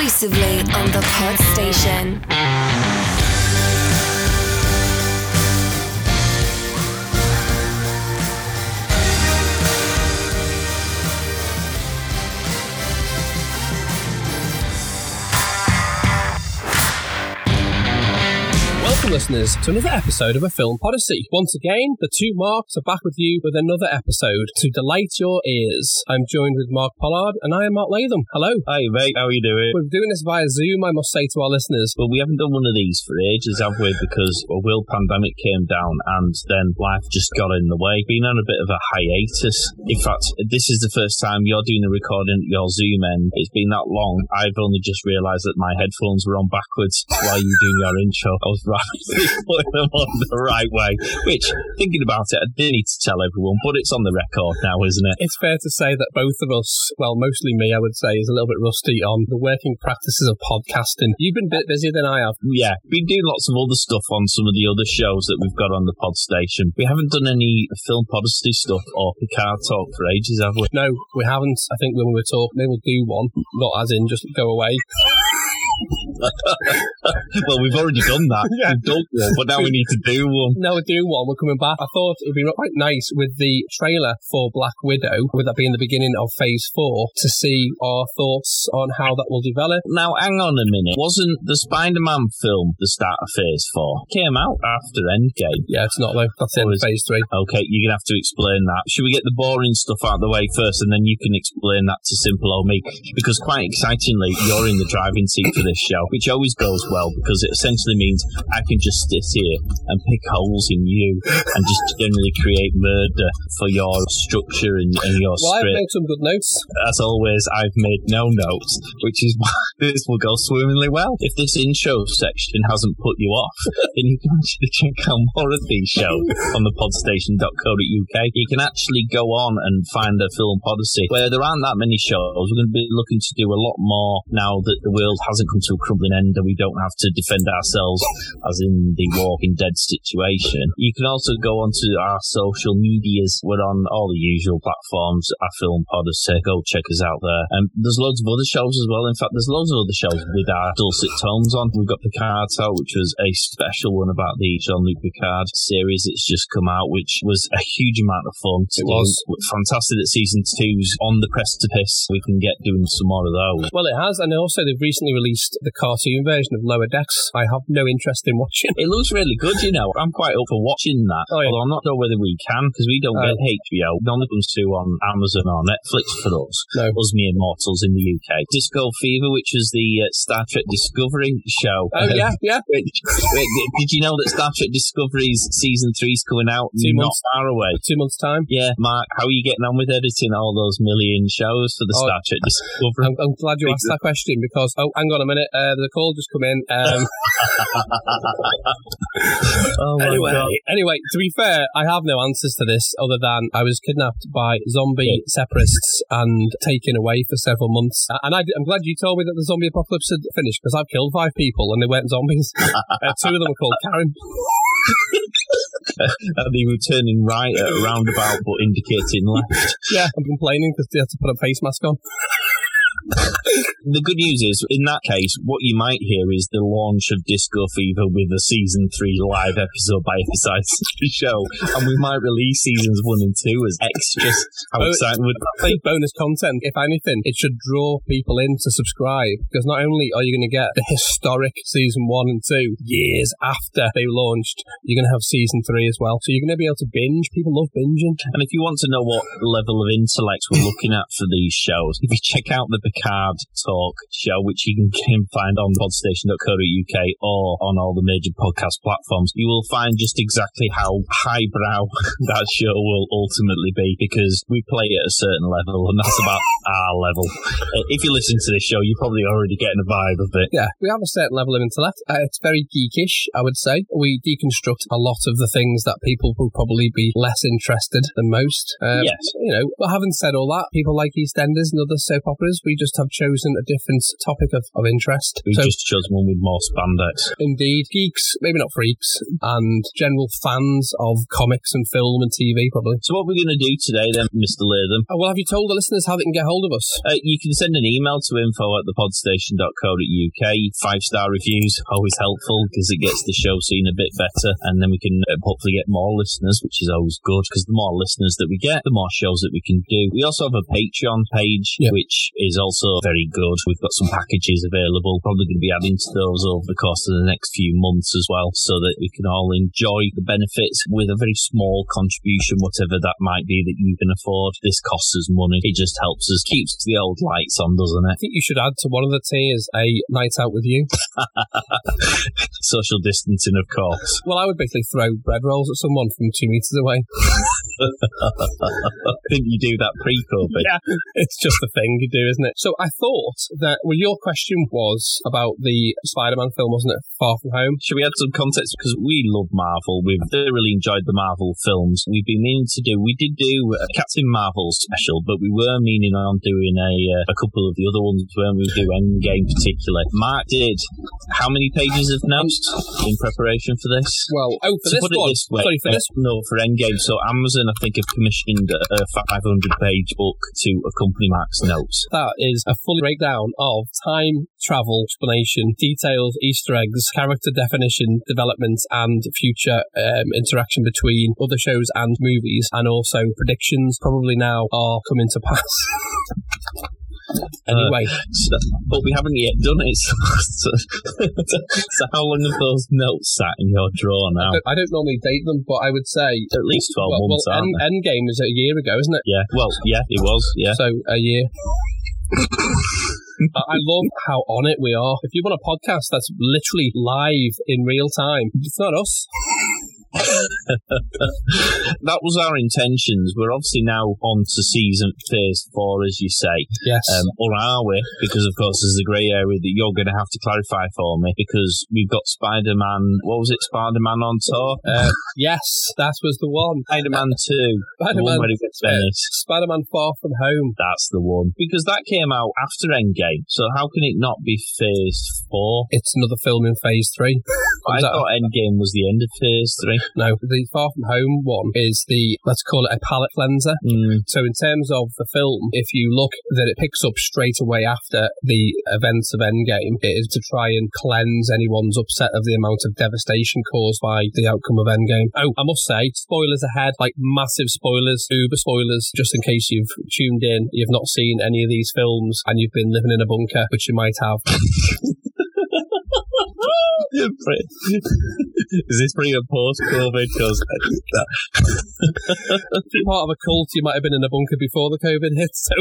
exclusively on the Pod Station. Welcome, listeners, to another episode of A Film Podyssey. Once again, the two Marks are back with you with another episode to delight your ears. I'm joined with Mark Pollard, and I am Mark Latham. Hello. Hi, mate. How are you doing? We're doing this via Zoom, I must say to our listeners. Well, we haven't done one of these for ages, have we? Because a world pandemic came down, and then life just got in the way. Been on a bit of a hiatus. In fact, this is the first time you're doing a recording at your Zoom end. It's been that long. I've only just realised that my headphones were on backwards while you were doing your intro. I was right putting them on the right way. Which, thinking about it, I do need to tell everyone, but it's on the record now, isn't it? It's fair to say that both of us, well, mostly me, I would say, is a little bit rusty on the working practices of podcasting. You've been a bit busier than I have. Yeah, been doing lots of other stuff on some of the other shows that we've got on the pod station. We haven't done any film Podyssey stuff or Picard talk for ages, have we? No, we haven't. I think when we were talking, maybe we'll do one, not as in just go away. well, we've already done that. Yeah. We've done one, but now we need to do one. Now we're doing one. We're coming back. I thought it would be quite nice with the trailer for Black Widow, with that being the beginning of Phase 4, to see our thoughts on how that will develop. Now, hang on a minute. Wasn't the Spider Man film the start of Phase 4? Came out after Endgame. Yeah, it's not though. That's in Phase 3. Okay, you're going to have to explain that. Should we get the boring stuff out of the way first, and then you can explain that to simple old me? Because quite excitingly, you're in the driving seat for this show, which always goes well because it essentially means I can just sit here and pick holes in you and just generally create murder for your structure and, and your well, script. I've made some good notes. As always, I've made no notes, which is why this will go swimmingly well. If this intro section hasn't put you off, then you can actually check out more of these shows on the podstation.co.uk. You can actually go on and find a film podyssey where there aren't that many shows. We're going to be looking to do a lot more now that the world hasn't come to a crumbling end and we don't have to defend ourselves as in the Walking Dead situation. You can also go onto our social medias. We're on all the usual platforms. Our film Podyssey. Go check us out there. And um, there's loads of other shows as well. In fact, there's loads of other shows with our dulcet tones on. We've got Picard out, which was a special one about the Jean-Luc Picard series that's just come out, which was a huge amount of fun. it was fantastic that season two's on the precipice. We can get doing some more of those. Well, it has, and also they've recently released the cartoon version of Lower Decks. I have no interest in watching. It looks really good, you know. I'm quite up for watching that. Oh, yeah. Although I'm not sure whether we can because we don't get oh. HBO. None of them's to on Amazon or Netflix for us. No. Us mere mortals in the UK. Disco Fever, which was the uh, Star Trek Discovery show. Oh yeah, yeah. did you know that Star Trek Discovery's season three is coming out Two not months. far away? Two months time. Yeah, Mark, how are you getting on with editing all those million shows for the oh, Star Trek Discovery? I'm, I'm glad you asked that question because oh, hang on a minute, uh, the call just come in. Um, oh anyway, God. anyway, to be fair, I have no answers to this other than I was kidnapped by zombie separatists and taken away for several months. And I, am glad you told me that the zombie apocalypse had finished because I've killed five people and they weren't zombies. uh, two of them were called Karen. and they were turning right at a roundabout but indicating left. Yeah, I'm complaining because they had to put a face mask on the good news is, in that case, what you might hear is the launch of Disco Fever with a season three live episode by episode show, and we might release seasons one and two as extras. How oh, exciting would that be? Bonus content. If anything, it should draw people in to subscribe because not only are you going to get the historic season one and two years after they launched, you're going to have season three as well. So you're going to be able to binge. People love binging. And if you want to know what level of intellect we're looking at for these shows, if you check out the Picard Talk show, which you can find on podstation.co.uk or on all the major podcast platforms, you will find just exactly how highbrow that show will ultimately be because we play at a certain level and that's about our level. Uh, if you listen to this show, you're probably already getting a vibe of it. Yeah, we have a certain level of intellect. Uh, it's very geekish, I would say. We deconstruct a lot of the things that people will probably be less interested than most. Um, yes. You know, but having said all that, people like EastEnders and other soap operas. We just just have chosen a different topic of, of interest. We so, just chose one with more spandex. indeed, geeks, maybe not freaks, and general fans of comics and film and TV, probably. So what we're going to do today then, Mr. Latham, Oh, well, have you told the listeners how they can get hold of us? uh, you can send an email to info at thepodstation.co.uk. Five star reviews, always helpful because it gets the show seen a bit better and then we can uh, hopefully get more listeners, which is always good because the more listeners that we get, the more shows that we can do. We also have a Patreon page, Yeah. which is also very good. We've got some packages available. Probably going to be adding to those over the course of the next few months as well so that we can all enjoy the benefits with a very small contribution, whatever that might be that you can afford. This costs us money. It just helps us, keeps the old lights on, doesn't it? I think you should add to one of the tiers a night out with you. Social distancing, of course. Well, I would basically throw bread rolls at someone from two meters away. I think you do that pre-COVID. Yeah, it's just a thing you do, isn't it? So I thought that, well, your question was about the Spider-Man film, wasn't it? Far From Home. Should we add some context? Because we love Marvel. We've thoroughly enjoyed the Marvel films. We've been meaning to do, we did do a Captain Marvel special, but we were meaning on doing a uh, a couple of the other ones, weren't we? Do Endgame particularly. Mark did how many pages of notes in preparation for this? Well, oh, for to this put it one. this way, Sorry, for uh, this no, for Endgame. So Amazon, I think, have commissioned a 500 page book to accompany Mark's notes. That is a full breakdown of time travel explanation, details, Easter eggs, character definition, development, and future um, interaction between other shows and movies, and also predictions probably now are coming to pass. Uh, anyway, So, but we haven't yet done it. So, so how long have those notes sat in your drawer now? I don't normally date them, but I would say. At least 12 well, months, well, End, Endgame is a year ago, isn't it? Yeah. Well, yeah, it was. Yeah. So a year. I I love how on it we are. If you want a podcast that's literally live in real time, it's not us. that was our intentions. We're obviously now on to season phase four, as you say. Yes. Um, or are we? Because, of course, there's a grey area that you're going to have to clarify for me because we've got Spider Man. What was it? Spider Man on tour? Uh, yes, that was the one. Spider Man 2. Spider-Man, one where he gets uh, Venice. Spider-Man Far From Home. That's the one. Because that came out after Endgame. So how can it not be phase four? It's another film in Phase Three. I thought Endgame was the end of phase three. No, the Far From Home one is the let's call it a palate cleanser. Mm. So in terms of the film, if you look that it picks up straight away after the events of Endgame, it is to try and cleanse anyone's upset of the amount of devastation caused by the outcome of Endgame. Oh, I must say, spoilers ahead, like massive spoilers, uber spoilers, just in case you've tuned in, you've not seen any of these films, and you've been living in a bunker, which you might have. Is this pre or post COVID? Because part uh, of a cult, you might have been in a bunker before the COVID hit, so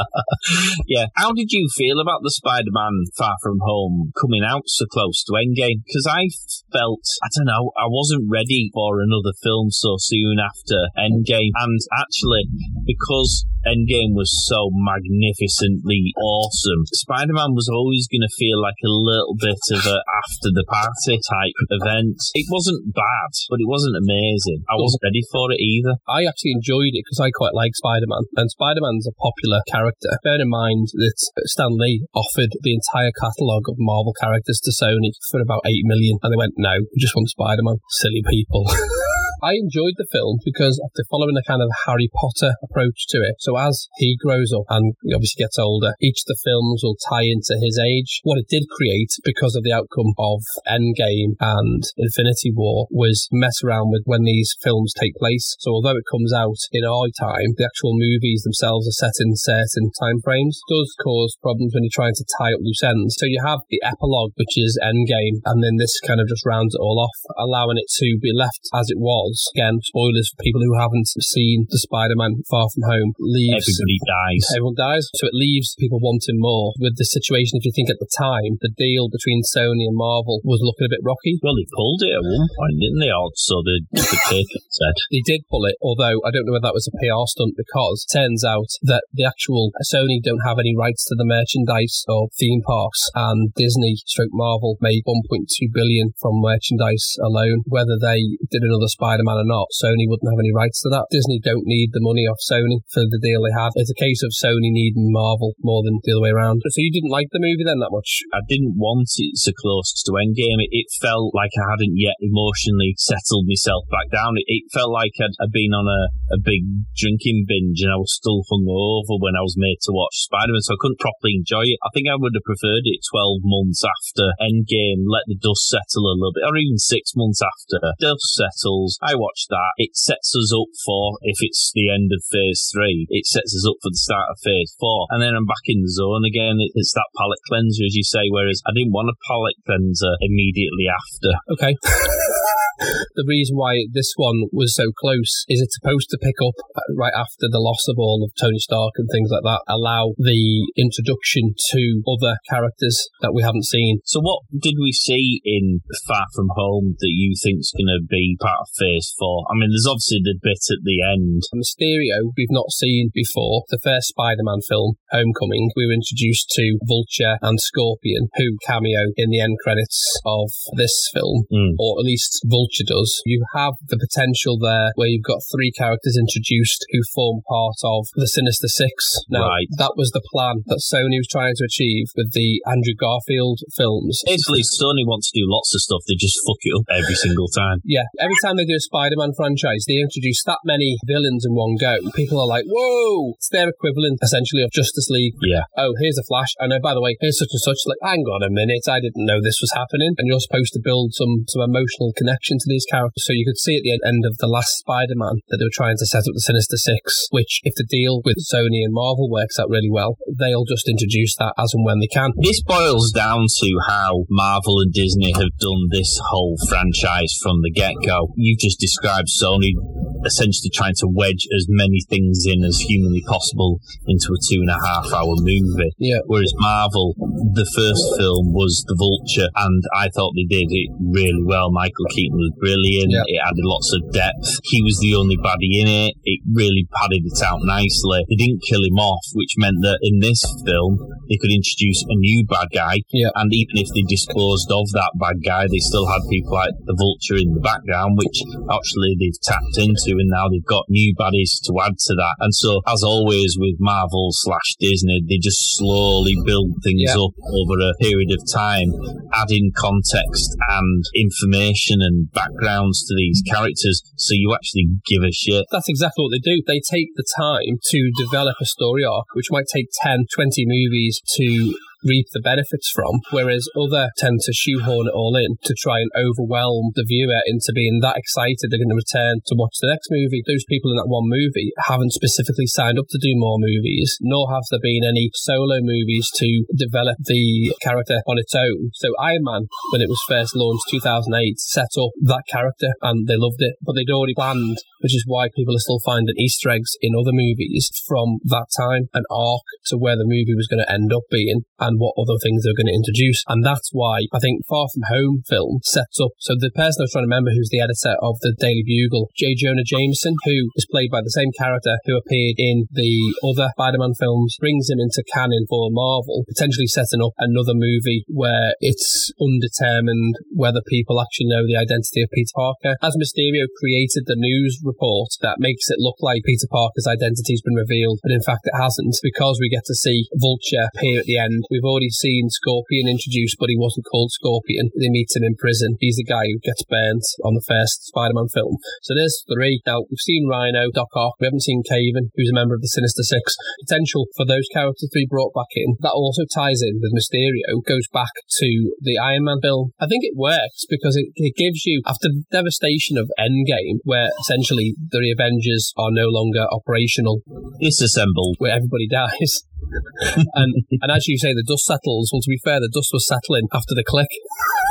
yeah, how did you feel about the Spider-Man Far From Home coming out so close to Endgame? Because I felt I don't know, I wasn't ready for another film so soon after Endgame, and actually because Endgame was so magnificently awesome, Spider-Man was always going to feel like a little bit of a after the party type event. It wasn't bad, but it wasn't amazing. I wasn't ready for it either. I actually enjoyed it because I quite like Spider Man, and Spider Man's a popular character. Bear in mind that Stan Lee offered the entire catalogue of Marvel characters to Sony for about 8 million, and they went, no, we just want Spider Man. Silly people. I enjoyed the film because after following a kind of Harry Potter approach to it, so as he grows up and obviously gets older, each of the films will tie into his age. What it did create, because of the outcome of Endgame and Infinity War, was mess around with when these films take place. So although it comes out in our time, the actual movies themselves are set in certain time frames. It does cause problems when you're trying to tie up loose ends. So you have the epilogue, which is Endgame, and then this kind of just rounds it all off, allowing it to be left as it was. Again, spoilers for people who haven't seen the Spider-Man Far From Home. Leaves Everybody dies. Everyone dies, so it leaves people wanting more. With the situation, if you think at the time, the deal between Sony and Marvel was looking a bit rocky. Well, they pulled it at one point, didn't they? Or so the, the paper said. They did pull it, although I don't know whether that was a PR stunt because it turns out that the actual Sony don't have any rights to the merchandise or theme parks, and Disney stroke Marvel made 1.2 billion from merchandise alone. Whether they did another Spider Spider-Man or not, Sony wouldn't have any rights to that. Disney don't need the money off Sony for the deal they have. It's a case of Sony needing Marvel more than the other way around. So you didn't like the movie then that much? I didn't want it so close to Endgame. It, it felt like I hadn't yet emotionally settled myself back down. It, felt like I'd, I'd been on a, a big drinking binge and I was still hungover when I was made to watch Spider-Man, so I couldn't properly enjoy it. I think I would have preferred it 12 months after Endgame, let the dust settle a little bit, or even six months after. Dust settles. I watched that. It sets us up for, if it's the end of phase three, it sets us up for the start of phase four. And then I'm back in the zone again. It's that palate cleanser, as you say, whereas I didn't want a palate cleanser immediately after. Okay. the reason why this one was so close is it's supposed to pick up right after the loss of all of Tony Stark and things like that, allow the introduction to other characters that we haven't seen. So, what did we see in Far From Home that you think is going to be part of Phase 4? I mean, there's obviously the bit at the end. Mysterio, we've not seen before. The first Spider Man film, Homecoming, we were introduced to Vulture and Scorpion, who cameo in the end credits of this film, Mm. or at least Vulture does. You have the potential there where you've got three characters introduced who form part of the Sinister Six. Now, Right. that was the plan that Sony was trying to achieve with the Andrew Garfield films. Basically, Sony wants to do lots of stuff, they just fuck it up every single time. Yeah, every time they do a Spider-Man franchise, they introduce that many villains in one go. People are like, "Whoa!" It's their equivalent, essentially, of Justice League. Yeah. Oh, here's a Flash. I know. Oh, by the way, here's such and such. Like, hang on a minute, I didn't know this was happening. And you're supposed to build some some emotional connection to these characters. So you could see at the end of the last Spider-Man that they were trying to set up the Sinister Six, which, if the deal with Sony and Marvel works out really well, they'll just introduce that as and when they can. This boils down to how Marvel and Disney have done this whole franchise from the get go. You've just described Sony essentially trying to wedge as many things in as humanly possible into a two and a half hour movie. Yeah. Whereas Marvel, the first film was The Vulture, and I thought they did it really well. Michael Keaton was brilliant. Yeah. It added lots of depth. He was the only baddie in it. It really padded it out nicely. They didn't kill him off, which meant that in this film, they could introduce a new bad guy. Yeah. And even if they disposed of that bad guy, they still had people like the Vulture in the background, which actually they've tapped into, and now they've got new baddies to add to that. And so, as always with Marvel slash Disney, they just slowly build things Yeah. up over a period of time, adding context and information and backgrounds to these characters, so you actually give a shit. That's exactly what they do. They take the time to develop a story arc, which might take 10, 20 movies to reap the benefits from, whereas other tend to shoehorn it all in to try and overwhelm the viewer into being that excited they're going to return to watch the next movie. Those people in that one movie haven't specifically signed up to do more movies, nor have there been any solo movies to develop the character on its own. So Iron Man, when it was first launched 2008, set up that character and they loved it, but they'd already planned which is why people are still finding Easter eggs in other movies from that time, an arc to where the movie was going to end up being and what other things they're going to introduce. And that's why I think Far From Home film sets up. So the person I was trying to remember who's the editor of the Daily Bugle, J. Jonah Jameson, who is played by the same character who appeared in the other Spider-Man films, brings him into canon for Marvel, potentially setting up another movie where it's undetermined whether people actually know the identity of Peter Parker. As Mysterio created the news report that makes it look like Peter Parker's identity has been revealed, but in fact it hasn't, because we get to see Vulture appear at the end. We've already seen Scorpion introduced, but he wasn't called Scorpion. They meet him in prison. He's the guy who gets burnt on the first Spider-Man film. So there's three. Now, we've seen Rhino, Doc Ock, we haven't seen Kraven, who's a member of the Sinister Six. Potential for those characters to be brought back in. That also ties in with Mysterio, goes back to the Iron Man film. I think it works because it, it gives you, after the devastation of Endgame, where essentially the Avengers are no longer operational, Disassembled. where everybody dies. And and as you say, the dust settles. Well, to be fair, the dust was settling after the click.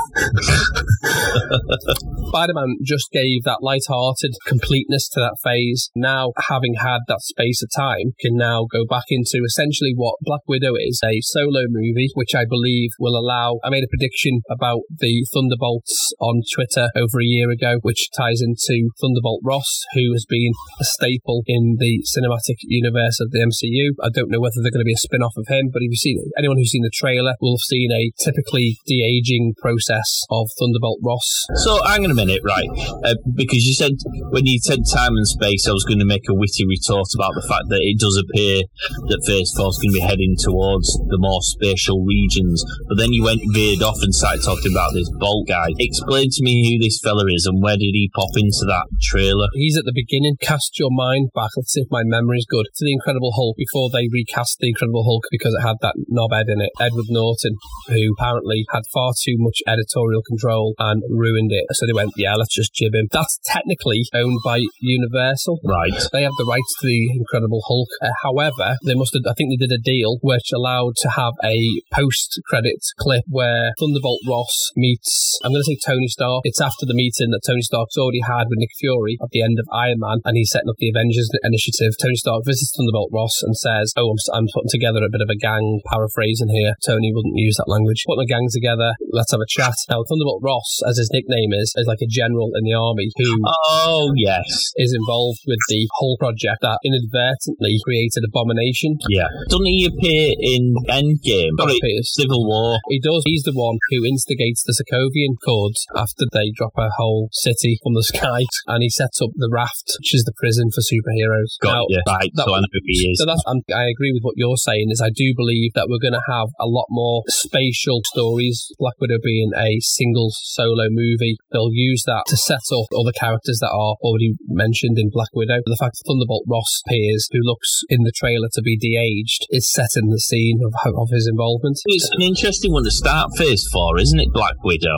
Spider-Man just gave that light-hearted completeness to that phase. Now, having had that space of time, can now go back into essentially what Black Widow is, a solo movie, which I believe will allow. I made a prediction about the Thunderbolts on Twitter over a year ago, which ties into Thunderbolt Ross, who has been a staple in the cinematic universe of the MCU. I don't know whether they're going to be be a spin off of him. But if you've seen anyone who's seen the trailer will have seen a typically de aging process of Thunderbolt Ross. So hang on a minute, right? Uh, because you said when you said time and space, I was going to make a witty retort about the fact that it does appear that Phase Four is going to be heading towards the more spatial regions. But then you went veered off and started talking about this Bolt guy. Explain to me who this fella is and where did he pop into that trailer? He's at the beginning. Cast your mind back. Let's see if my memory is good. To the Incredible Hulk before they recast the Incredible Hulk because it had that knobhead in it, Edward Norton, who apparently had far too much editorial control and ruined it. So they went, yeah, let's just jib him. That's technically owned by Universal. Right. They have the rights to the Incredible Hulk. Uh, however, they must have, I think they did a deal which allowed to have a post credit clip where Thunderbolt Ross meets, I'm going to say Tony Stark. It's after the meeting that Tony Stark's already had with Nick Fury at the end of Iron Man and he's setting up the Avengers initiative. Tony Stark visits Thunderbolt Ross and says, Oh, I'm, I'm putting together a bit of a gang, paraphrasing here. Tony wouldn't use that language. Putting a gang together, let's have a chat. Now, Thunderbolt Ross, as his nickname is, is like a general in the army who Oh yes, is involved with the whole project that inadvertently created Abomination. yeah. Doesn't he appear in Endgame? Sorry. Civil War. He does. He's the one who instigates the Sokovian Accords after they drop a whole city from the sky, and he sets up the raft, which is the prison for superheroes. Got Now. Right, that so I know who he is. So that's, I'm, I agree with what you're saying. Is I do believe that we're going to have a lot more spatial stories. Black Widow being a single solo movie, they'll use that to set up other characters that are already mentioned in Black Widow. The fact that Thunderbolt Ross appears, who looks in the trailer to be de-aged, is setting the scene of, of his involvement. It's an interesting one to start phase four, isn't it, Black Widow?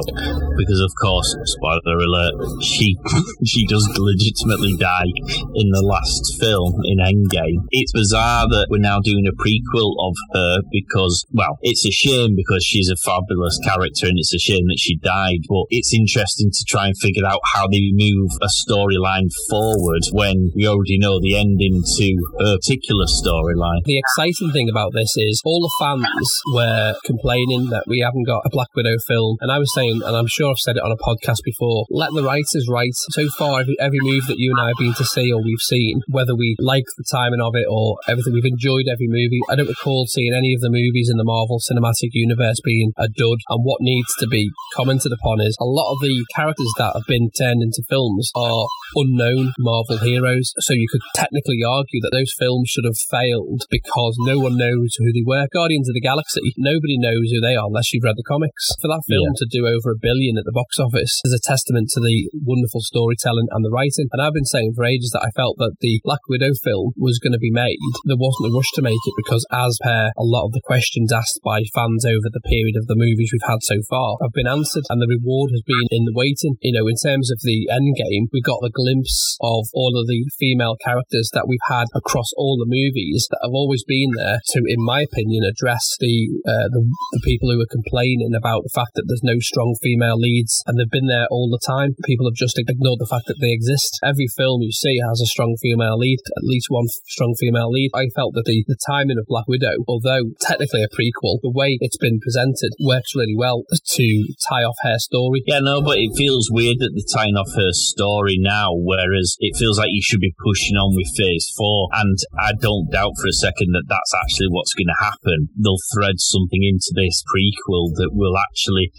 Because of course, spoiler alert, she she does legitimately die in the last film in Endgame. It's bizarre that we're now doing a prequel of her because, well, it's a shame because she's a fabulous character and it's a shame that she died. But it's interesting to try and figure out how they move a storyline forward when we already know the ending to her particular storyline. The exciting thing about this is all the fans were complaining that we haven't got a Black Widow film, and I was saying, and I'm sure I've said it on a podcast before, let the writers write. So far, every, every move that you and I have been to see or we've seen, whether we like the timing of it or everything, we've enjoyed every movie. I don't recall seeing any of the movies in the Marvel Cinematic Universe being a dud. And what needs to be commented upon is a lot of the characters that have been turned into films are unknown Marvel heroes. So you could technically argue that those films should have failed because no one knows who they were. Guardians of the Galaxy, nobody knows who they are unless you've read the comics. For that film to do over a billion at the box office is a testament to the wonderful storytelling and the writing. And I've been saying for ages that I felt that the Black Widow film was going to be made. There wasn't a rush to make it because, as per a lot of the questions asked by fans over the period of the movies we've had so far, have been answered, and the reward has been in the waiting. You know, in terms of the end game, we got the glimpse of all of the female characters that we've had across all the movies that have always been there to, in my opinion, address the uh, the, the people who are complaining about the fact that there's no strong female leads, and they've been there all the time. People have just ignored the fact that they exist. Every film you see has a strong female lead, at least one strong female lead. I felt that the, the of Black Widow, although technically a prequel, the way it's been presented works really well to tie off her story. Yeah, no, but it feels weird that they're tying off her story now, whereas it feels like you should be pushing on with phase four. And I don't doubt for a second that that's actually what's going to happen. They'll thread something into this prequel that will actually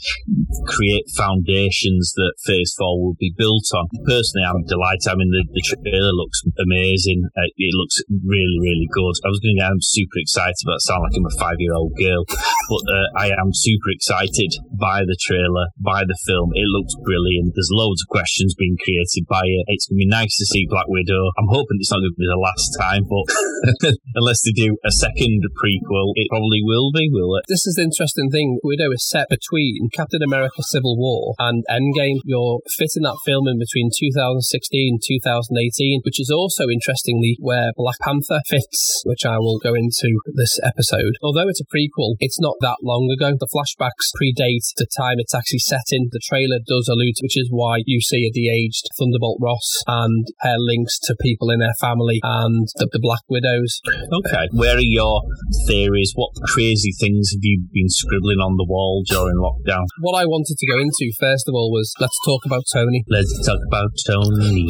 create foundations that phase four will be built on. Personally, I'm delighted. I mean, the, the trailer looks amazing. Uh, it looks really, really good. I was going to get, super excited, but I sound like I'm a five year old girl. But uh, I am super excited by the trailer, by the film. It looks brilliant. There's loads of questions being created by it. It's to be nice to see Black Widow. I'm hoping it's not to be the last time, but unless they do a second prequel, it probably will be, will it? This is the interesting thing. Widow is set between Captain America Civil War and Endgame. You're fitting that film in between 2016 and 2018, which is also interestingly where Black Panther fits, which I will go into this episode. Although it's a prequel, it's not that long ago. The flashbacks predate the time it's actually set in. The trailer does allude, to, which is why you see a de-aged Thunderbolt Ross and her links to people in her family and the, the Black Widows. Okay. Where are your theories? What crazy things have you been scribbling on the wall during lockdown? What I wanted to go into first of all was let's talk about Tony. Let's talk about Tony.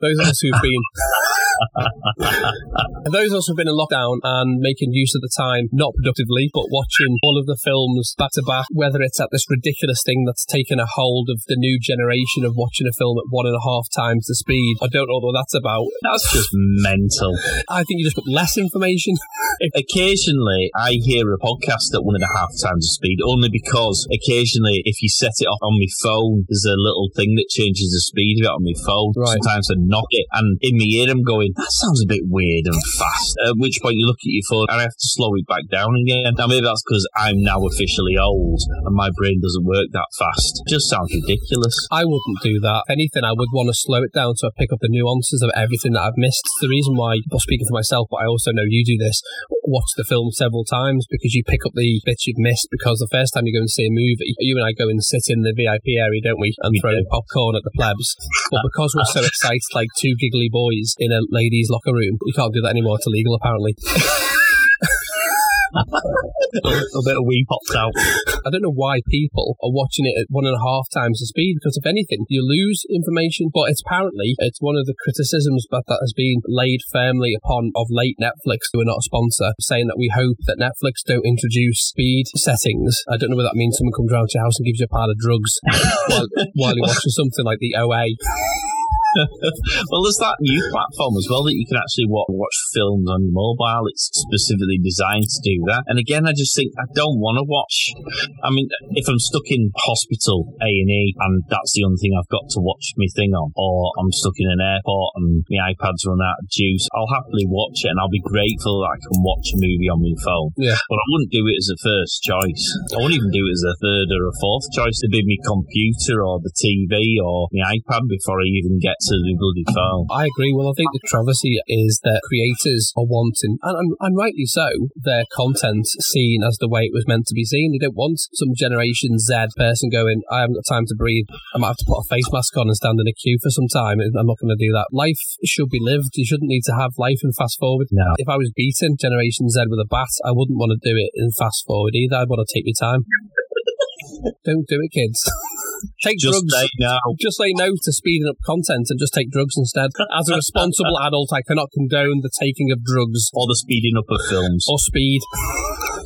Those of us who've been And those of us who've been in lockdown and making use of the time, not productively, but watching all of the films back to back, whether it's at this ridiculous thing that's taken a hold of the new generation of watching a film at one and a half times the speed. I don't know what that's about. That's just mental. I think you just put less information. Occasionally, I hear a podcast at one and a half times the speed, only because occasionally, if you set it off on my phone, there's a little thing that changes the speed of it on my phone. Right. Sometimes I knock it, and in my ear, I'm going, that sounds a bit weird and fast. At which point, you look at your phone, and I have to slow it back down again. Now, maybe that's because I'm now officially old, and my brain doesn't work that fast. It just sounds ridiculous. I wouldn't do that. If anything, I would want to slow it down so I pick up the nuances of everything that I've missed. The reason why, well, speaking for myself, but I also know you do this, watch the film several times because you pick up the bits you've missed because the first time you go and see a movie, you and I go and sit in the VIP area, don't we, and We throw do. popcorn at the plebs. But because we're so excited, like two giggly boys in a ladies' locker room, we can't do that anymore. It's illegal, apparently. a bit of wee popped out. I don't know why people are watching it at one and a half times the speed because if anything, you lose information. But it's apparently it's one of the criticisms that, that has been laid firmly upon of late Netflix, who are not a sponsor, saying that we hope that Netflix don't introduce speed settings. I don't know what that means. Someone comes round to your house and gives you a pile of drugs while, while you're watching something like the OA. well, there's that new platform as well that you can actually watch, watch films on your mobile. It's specifically designed to do that. And again, I just think I don't want to watch. I mean, if I'm stuck in hospital A and E, and that's the only thing I've got to watch my thing on, or I'm stuck in an airport and my iPad's run out of juice, I'll happily watch it, and I'll be grateful that I can watch a movie on my phone. Yeah. But I wouldn't do it as a first choice. I wouldn't even do it as a third or a fourth choice. It'd be my computer or the TV or my iPad before I even get to the bloody. I agree. Well, I think the controversy is that creators are wanting, and, and, and rightly so, their content seen as the way it was meant to be seen. They don't want some Generation Z person going, I haven't got time to breathe. I might have to put a face mask on and stand in a queue for some time. I'm not going to do that. Life should be lived. You shouldn't need to have life and fast forward. No. If I was beating Generation Z with a bat, I wouldn't want to do it in fast forward either. I'd want to take my time. don't do it, kids. Take Just drugs say no. just say no to speeding up content and just take drugs instead. As a responsible adult, I cannot condone the taking of drugs Or the speeding up of films. or speed.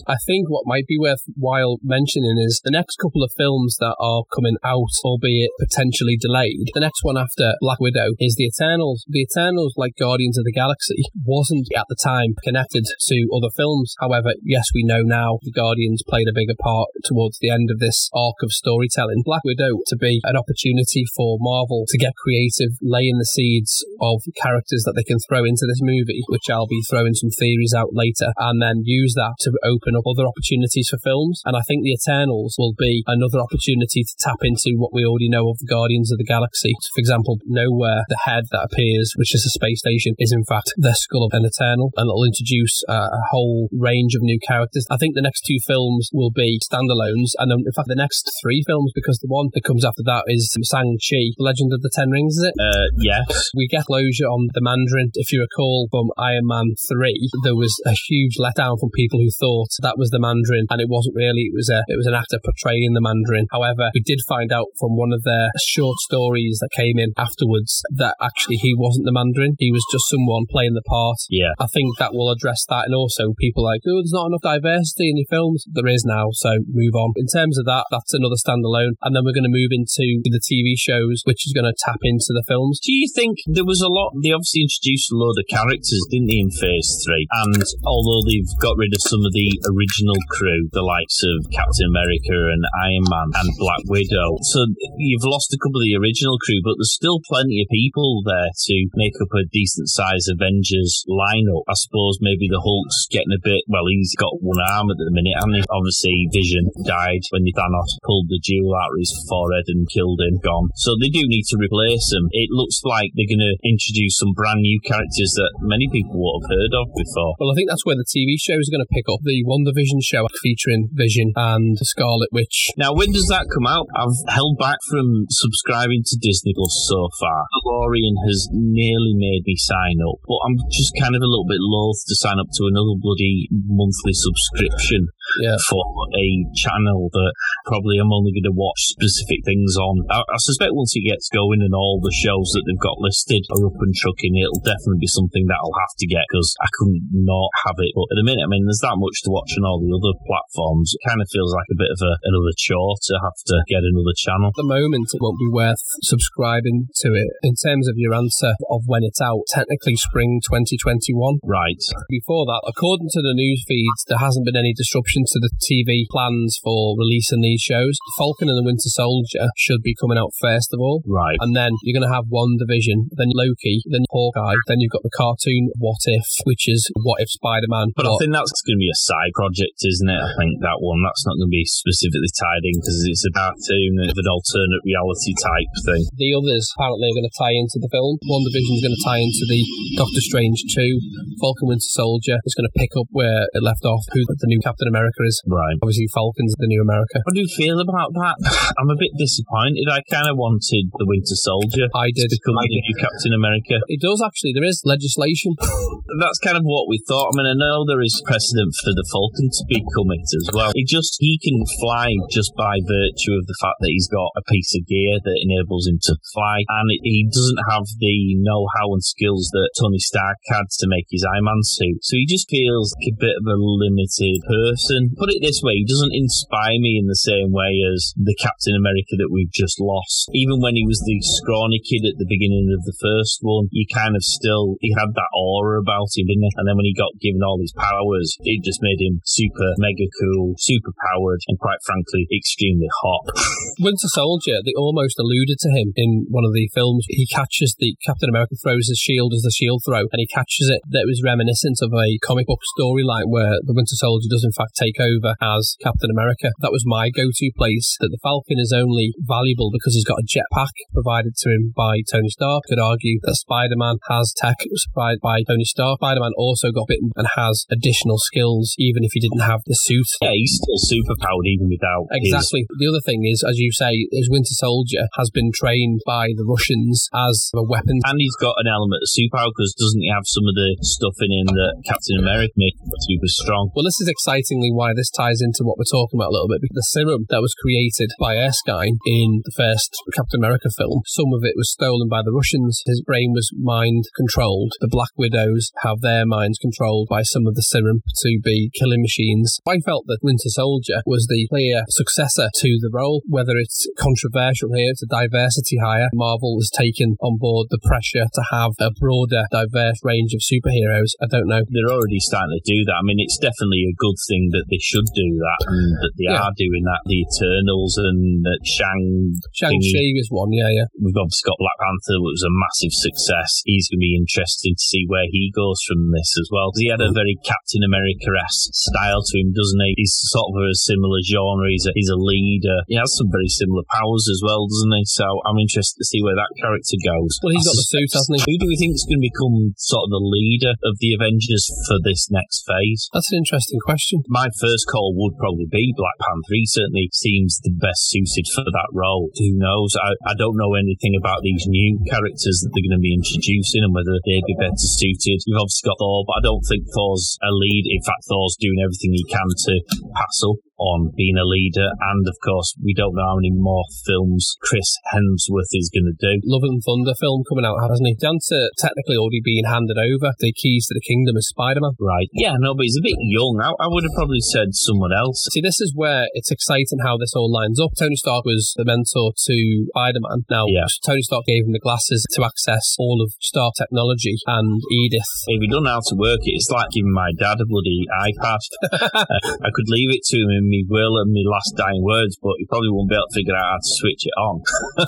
I think what might be worthwhile mentioning is the next couple of films that are coming out, albeit potentially delayed. The next one after Black Widow is The Eternals. The Eternals, like Guardians of the Galaxy, wasn't at the time connected to other films. However, yes, we know now the Guardians played a bigger part towards the end of this arc of storytelling. Black Widow to be an opportunity for Marvel to get creative, laying the seeds of characters that they can throw into this movie, which I'll be throwing some theories out later, and then use that to open up other opportunities for films. And I think The Eternals will be another opportunity to tap into what we already know of the Guardians of the Galaxy. For example, Knowhere, the head that appears, which is a space station, is in fact the skull of an Eternal, and it'll introduce uh, a whole range of new characters. I think the next two films will be standalones, and um, in fact, the next three films, because the one that comes after that is Shang-Chi, Legend of the Ten Rings, is it? Uh, yes. we get closure on the Mandarin. If you recall from Iron Man 3, there was a huge letdown from people who thought that was the Mandarin and it wasn't really, it was a it was an actor portraying the Mandarin. However, we did find out from one of their short stories that came in afterwards that actually he wasn't the Mandarin. He was just someone playing the part. Yeah. I think that will address that and also people like, oh, there's not enough diversity in your films. There is now, so move on. In terms of that, that's another standalone. And then we're going to move into the TV shows, which is going to tap into the films. Do you think there was a lot? They obviously introduced a load of characters, didn't they, in Phase 3? And although they've got rid of some of the original crew, the likes of Captain America and Iron Man and Black Widow, so you've lost a couple of the original crew, but there's still plenty of people there to make up a decent sized Avengers lineup. I suppose maybe the Hulk's getting a bit, well, he's got one arm at the minute, and obviously Vision died when Thanos pulled the jewel out of his forehead and killed him, gone. So they do need to replace him. It looks like they're going to introduce some brand new characters that many people won't have heard of before. Well, I think that's where the TV shows are going to pick up. The WandaVision show featuring Vision and Scarlet Witch. Now, when does that come out? I've held back from subscribing to Disney Plus so far. Mandalorian has nearly made me sign up, but I'm just kind of a little bit loath to sign up to another bloody monthly subscription Yeah. for a channel that probably I'm only going to watch specific things on. I, I suspect once it gets going and all the shows that they've got listed are up and trucking, it'll definitely be something that I'll have to get because I couldn't not have it. But at the minute, I mean, there's that much to watch on all the other platforms. It kind of feels like a bit of a, another chore to have to get another channel. At the moment, it won't be worth subscribing to it. In terms of your answer of when it's out, technically spring 2021. Right. Before that, according to the news feeds, there hasn't been any disruption to the TV plans for releasing these shows. Falcon and the Winter Soldier should be coming out first of all. Right. And then you're going to have WandaVision, then Loki, then Hawkeye, then you've got the cartoon What If, which is What If Spider Man. But I think that's going to be a side project, isn't it? I think that one, that's not going to be specifically tied in because it's a cartoon of an alternate reality type thing. The others apparently are going to tie into the film. WandaVision is going to tie into the Doctor Strange 2. Falcon Winter Soldier is going to pick up where it left off, who the new Captain America is. Right. Obviously, Falcon's the new America. How do you feel about that? I'm a bit disappointed. I kind of wanted the Winter Soldier I did. to become the new Captain America. It does actually. There is legislation. That's kind of what we thought. I mean, I know there is precedent for the To become it as well. He just he can fly just by virtue of the fact that he's got a piece of gear that enables him to fly, and he doesn't have the know-how and skills that Tony Stark had to make his Iron Man suit. So he just feels like a bit of a limited person. Put it this way, he doesn't inspire me in the same way as the Captain America that we've just lost. Even when he was the scrawny kid at the beginning of the first one, he kind of still he had that aura about him, didn't he? And then when he got given all his powers, it just made him super mega cool, super powered, and quite frankly, extremely hot. Winter Soldier, they almost alluded to him in one of the films. He catches the Captain America throws his shield as the shield throw, and he catches it. That was reminiscent of a comic book storyline where the Winter Soldier does in fact take over as Captain America. That was my go-to place. That the Falcon is only valuable because he's got a jetpack provided to him by Tony Stark. Could argue that Spider-Man has tech supplied by Tony Stark. Spider-Man also got bitten and has additional skills, even if he didn't have the suit. yeah, he's still super powered even without his Exactly. The other thing is, as you say, is Winter Soldier has been trained by the Russians as a weapon. And he's got an element of superpower because doesn't he have some of the stuff in him that Captain America makes super strong? Well, this is excitingly why this ties into what we're talking about a little bit. Because the serum that was created by Erskine in the first Captain America film, some of it was stolen by the Russians. His brain was mind controlled. The Black Widows have their minds controlled by some of the serum to be killing machines. I felt that Winter Soldier was the clear successor to the role. Whether it's controversial here, it's a diversity hire. Marvel has taken on board the pressure to have a broader, diverse range of superheroes. I don't know. They're already starting to do that. I mean, it's definitely a good thing that they should do that and mm. that they Yeah. are doing that. The Eternals and that Shang. Shang-Chi is one, yeah, yeah. We've obviously got Black Panther, which was a massive success. He's going to be interesting to see where he goes from this as well. Because he had a mm. very Captain America-esque style to him, doesn't he? He's sort of a similar genre. He's a, he's a leader. He has some very similar powers as well, doesn't he? So I'm interested to see where that character goes. Well, he's I got the suit, hasn't he? Who do we think is going to become sort of the leader of the Avengers for this next phase? That's an interesting question. My first call would probably be Black Panther. He certainly seems the best suited for that role. Who knows? I, I don't know anything about these new characters that they're going to be introducing and whether they'd be better suited. We've obviously got Thor, but I don't think Thor's a lead. In fact, Thor's doing everything he can to pass up on being a leader. And of course, we don't know how many more films Chris Hemsworth is going to do. Love and Thunder film coming out, hasn't he? Down to technically already being handed over the keys to the kingdom as Spider-Man. Right. Yeah, no, but he's a bit young. I, I would have probably said someone else. See, this is where it's exciting how this all lines up. Tony Stark was the mentor to Spider-Man. Now, Yeah. Tony Stark gave him the glasses to access all of Stark technology, and Edith If he don't know how to work it, it's like giving my dad a bloody iPad. Uh, I could leave it to him me will and my last dying words, but he probably won't be able to figure out how to switch it on.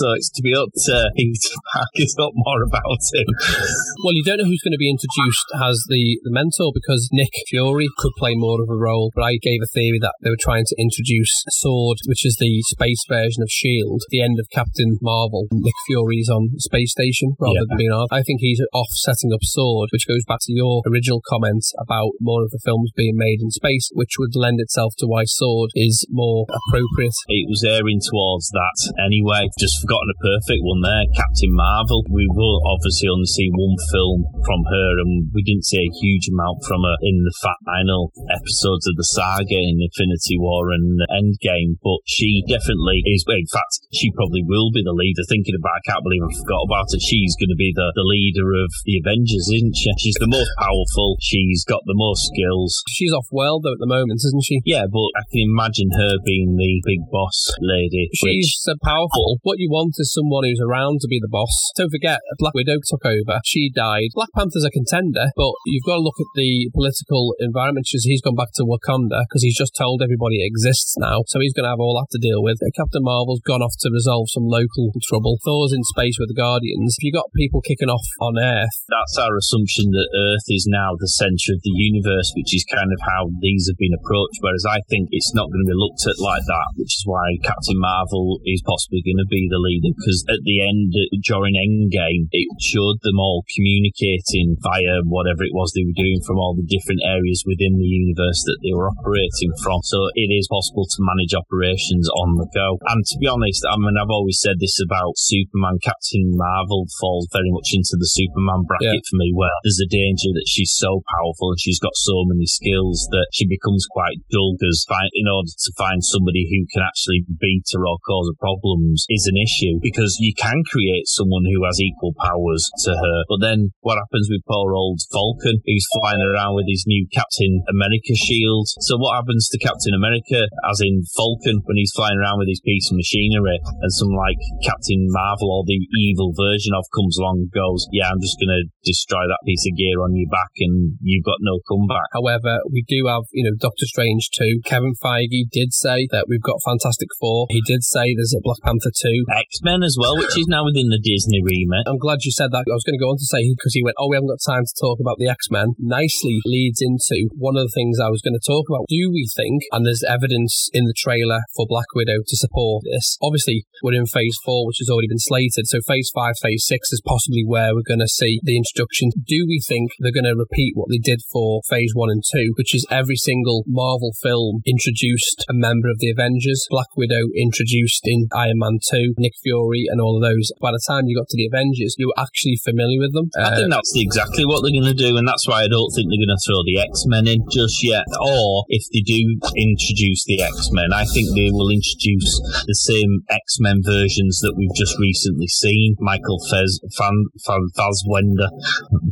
so it's to be up to Peter Parker's up more about him. Well, you don't know who's going to be introduced as the, the mentor because Nick Fury could play more of a role. But I gave a theory that they were trying to introduce Sword, which is the space version of S.H.I.E.L.D., the end of Captain Marvel. Nick Fury's on space station rather Yeah. than being on. I think he's off setting up Sword, which goes back to your original comment about more of the films being made in space, which would lend itself to why Sword is more appropriate. It was airing towards that anyway. Just forgotten a perfect one there, Captain Marvel. We will obviously only see one film from her, and we didn't see a huge amount from her in the final episodes of the saga in Infinity War and Endgame. But she definitely is. In fact, she probably will be the leader. Thinking about, it, I can't believe I forgot about her. She's going to be the, the leader of the Avengers, isn't she? She's the most powerful. She's got the most skills. She's off world though at the moment, isn't she? Yeah, but I can imagine her being the big boss lady. She's so powerful. What you want is someone who's around to be the boss. Don't forget, Black Widow took over. She died. Black Panther's a contender, but you've got to look at the political environment. She's, he's gone back to Wakanda because he's just told everybody it exists now. So he's going to have all that to deal with. Captain Marvel's gone off to resolve some local trouble. Thor's in space with the Guardians. If you got people kicking off on Earth, that's our assumption that Earth is now the centre of the universe, which is kind of how these have been approached. Whereas I think it's not going to be looked at like that, which is why Captain Marvel is possibly going to be the leader. Because at the end, during Endgame, it showed them all communicating via whatever it was they were doing from all the different areas within the universe that they were operating from. So it is possible to manage operations on the go. And to be honest, I mean, I've always said this about Superman. Captain Marvel falls very much into the Superman bracket for me, where there's a danger that she's so powerful and she's got so many skills that she becomes quite dull. Because in order to find somebody who can actually beat her or cause her problems is an issue. Because you can create someone who has equal powers to her, but then what happens with poor old Falcon, who's flying around with his new Captain America shield? So what happens to Captain America, as in Falcon, when he's flying around with his piece of machinery, and some like Captain Marvel or the evil version of comes along and goes, "Yeah, I'm just going to destroy that piece of gear on your back, and you've got no comeback." However, we do have, you know, Doctor Strange 2. Kevin Feige did say that we've got Fantastic Four. He did say there's a Black Panther 2. X Men as well, which is now within the Disney remit. I'm glad you said that. I was going to go on to say, because he went, oh, we haven't got time to talk about the X Men, nicely leads into one of the things I was going to talk about. Do we think, and there's evidence in the trailer for Black Widow to support this, obviously we're in phase four, which has already been slated, so phase five, phase six is possibly where we're going to see the introduction. Do we think they're going to repeat what they did for phase one and two, which is every single Marvel film introduced a member of the Avengers, Black Widow introduced in Iron Man 2, Nick Fury, and all of those. By the time you got to the Avengers, you were actually familiar with them. I Uh, think that's exactly what they're going to do, and that's why I don't think they're going to throw the X Men in just yet. Or if they do introduce the X Men, I think they will introduce the same X Men versions that we've just recently seen. Michael Fez, Fan, Fan,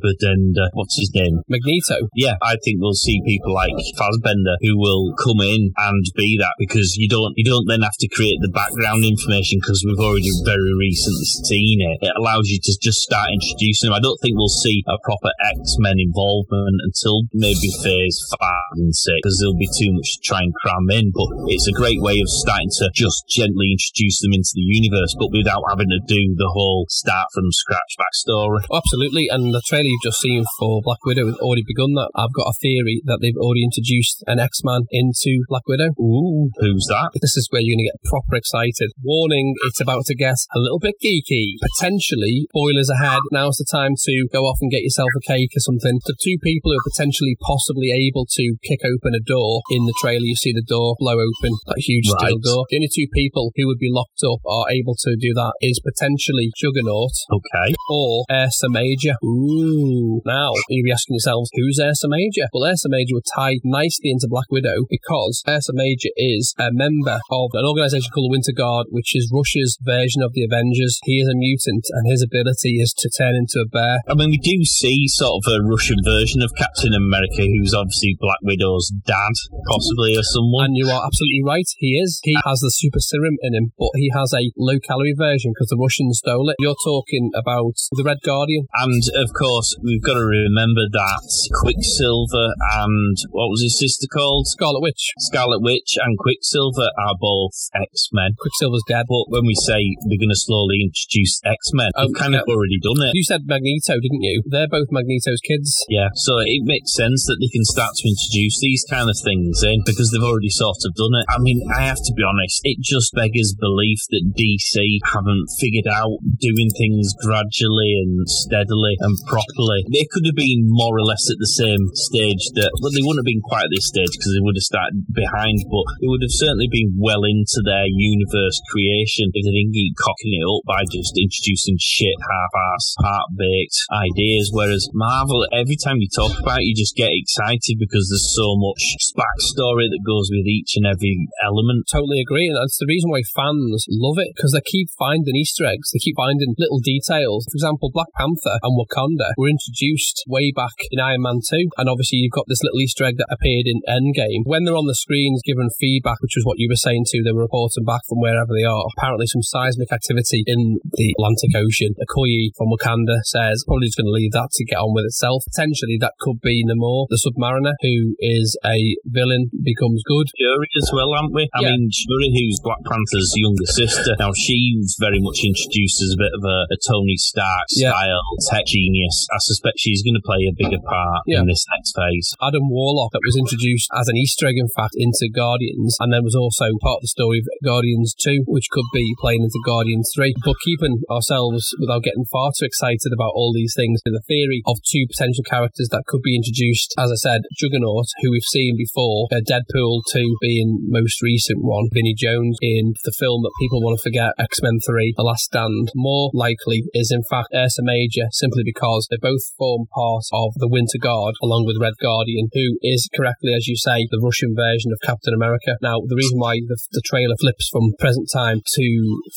Bedender, what's his name? Magneto. Yeah, I think we'll see people like Fassbender who will come in and be that because you don't you don't then have to create the background information because we've already very recently seen it. It allows you to just start introducing them. I don't think we'll see a proper X Men involvement until maybe phase five and six because there'll be too much to try and cram in. But it's a great way of starting to just gently introduce them into the universe, but without having to do the whole start from scratch backstory. Oh, absolutely, and the trailer you've just seen for Black Widow has already begun that. I've got a theory that they've already introduced an X-Man into Black Widow. Ooh, who's that? This is where you're going to get proper excited. Warning, it's about to get a little bit geeky. Potentially, spoilers ahead. Now's the time to go off and get yourself a cake or something. The two people who are potentially possibly able to kick open a door in the trailer, you see the door blow open, that huge steel door. The only two people who would be locked up or able to do that is potentially Juggernaut Okay. or Ursa Major. Ooh. Now, you'll be asking yourselves, who's Ursa Major? Well, Ursa Major would tie nicely into Black Widow because Ursa Major is a member of an organization called the Winter Guard, which is Russia's version of the Avengers. He is a mutant, and his ability is to turn into a bear. I mean, we do see sort of a Russian version of Captain America, who's obviously Black Widow's dad, possibly, or someone. And you are absolutely right. He is. He has the super serum in him, but he has a low calorie version because the Russians stole it. You're talking about the Red Guardian. And of course, we've got to remember that Quicksilver and what was his sister called? Scarlet Scarlet Witch. Scarlet Witch and Quicksilver are both X Men. Quicksilver's dead. But when we say we're going to slowly introduce X Men, Oh, we've kind of already done it. You said Magneto, didn't you? They're both Magneto's kids. Yeah, so it makes sense that they can start to introduce these kind of things in because they've already sort of done it. I mean, I have to be honest, it just beggars belief that DC haven't figured out doing things gradually and steadily and properly. They could have been more or less at the same stage that, well, they wouldn't have been quite at this stage because they would have started behind, but it would have certainly been well into their universe creation if they didn't keep cocking it up by just introducing shit, half-ass, half-baked ideas. Whereas Marvel, every time you talk about it, you just get excited because there's so much backstory that goes with each and every element. Totally agree, and that's the reason why fans love it because they keep finding Easter eggs. They keep finding little details. For example, Black Panther and Wakanda were introduced way back in Iron Man 2, and obviously you've got this little Easter egg that appeared in Endgame. When they're on the screens giving feedback, which was what you were saying too, they were reporting back from wherever they are. Apparently, some seismic activity in the Atlantic Ocean. Okoye from Wakanda says probably just going to leave that to get on with itself. Potentially, that could be Namor, the Submariner, who is a villain, becomes good. Shuri as well, aren't we? I Yeah. mean, Shuri, who's Black Panther's younger sister. Now, she's very much introduced as a bit of a, a Tony Stark Yeah. style tech genius. I suspect she's going to play a bigger part Yeah. in this next phase. Adam Warlock that was introduced as an Easter egg, in fact, into Guardians, and then was also part of the story of Guardians 2, which could be playing into Guardians 3. But keeping ourselves, without getting far too excited about all these things, in the theory of two potential characters that could be introduced, as I said, Juggernaut, who we've seen before, uh, Deadpool 2 being most recent one, Vinnie Jones in the film that people want to forget, X-Men 3, The Last Stand. More likely is, in fact, Ursa Major, simply because they both form part of the Winter Guard, along with Red Guardian, who is correctly, as you say, the Russian version of Captain America. Now, the reason why the, the trailer flips from present time to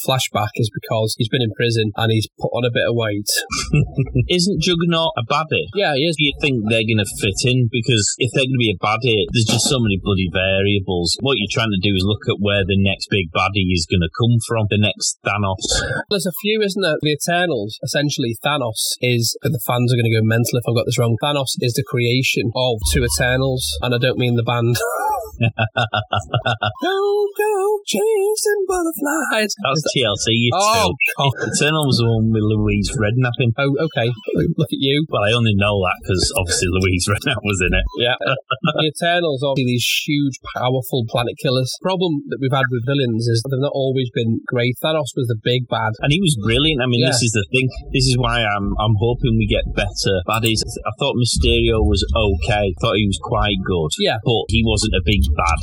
flashback is because he's been in prison and he's put on a bit of weight. Isn't Juggernaut a baddie? Yeah, he is. Do you think they're going to fit in? Because if they're going to be a baddie, there's just so many bloody variables. What you're trying to do is look at where the next big baddie is going to come from, the next Thanos. There's a few, isn't there? The Eternals, essentially, Thanos is, the fans are going to go mental if I've got this wrong. Thanos is the creation of two Eternals, and I don't mean the band. Don't go chasing butterflies. That's TLC, Oh. God. Eternal was the one with Louise Redknapp in. Oh, okay. Look at you. Well, I only know that because obviously Louise Redknapp was in it. Yeah. the Eternals are these huge, powerful planet killers. Problem that we've had with villains is they've not always been great. Thanos was the big bad. And he was brilliant. I mean, Yeah. this is the thing. This is why I'm I'm hoping we get better baddies. I thought Mysterio was okay. I thought he was quite good. Yeah. But he wasn't a big bad.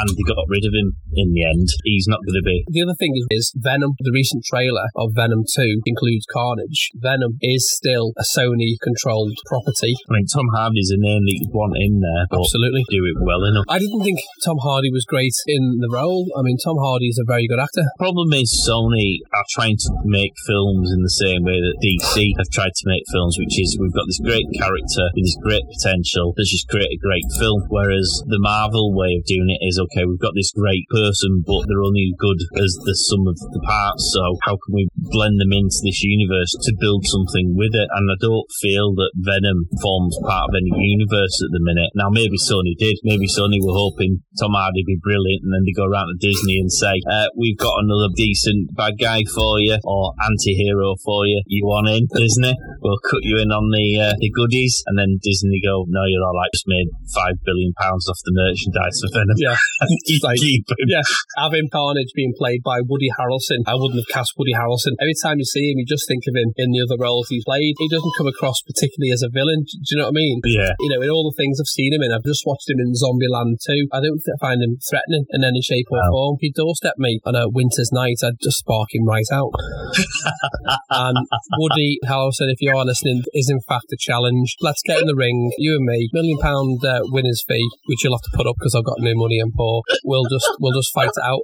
And they got rid of him in the end. He's not going to be. The other thing is, is Venom. The recent trailer of Venom 2 includes Carnage. Venom is still a Sony controlled property. I mean, Tom Hardy's a name that you'd want in there, but Absolutely. do it well enough. I didn't think Tom Hardy was great in the role. I mean, Tom Hardy is a very good actor. Problem is, Sony are trying to make films in the same way that DC have tried to make films, which is we've got this great character with this great potential. Let's just create a great film. Whereas the Marvel way of doing it is okay, we've got this great person, but they're only good as the sum of the parts. So how can we blend them into this universe to build something with it? And I don't feel that Venom forms part of any universe at the minute. Now maybe Sony did. Maybe Sony were hoping Tom Hardy be brilliant, and then they go around to Disney and say, uh, "We've got another decent bad guy for you or anti-hero for you. You want in Disney? We'll cut you in on the uh, the goodies." And then Disney go, "No, you're all right. Just made five billion pounds off the merchandise of Venom. Yeah. keep, Like- keep him." Yeah, having Carnage being played by Woody Harrelson, I wouldn't have cast Woody Harrelson. Every time you see him, you just think of him in the other roles he's played. He doesn't come across particularly as a villain. Do you know what I mean? Yeah. You know, in all the things I've seen him in, I've just watched him in Zombieland 2. I don't find him threatening in any shape or form. He'd doorstep me on a winter's night, I'd just spark him right out. and Woody Harrelson, if you are listening, is in fact a challenge. Let's get in the ring, you and me, million pound uh, winner's fee, Would which you'll have to put up because I've got no money and poor. We'll just we'll just fight it out.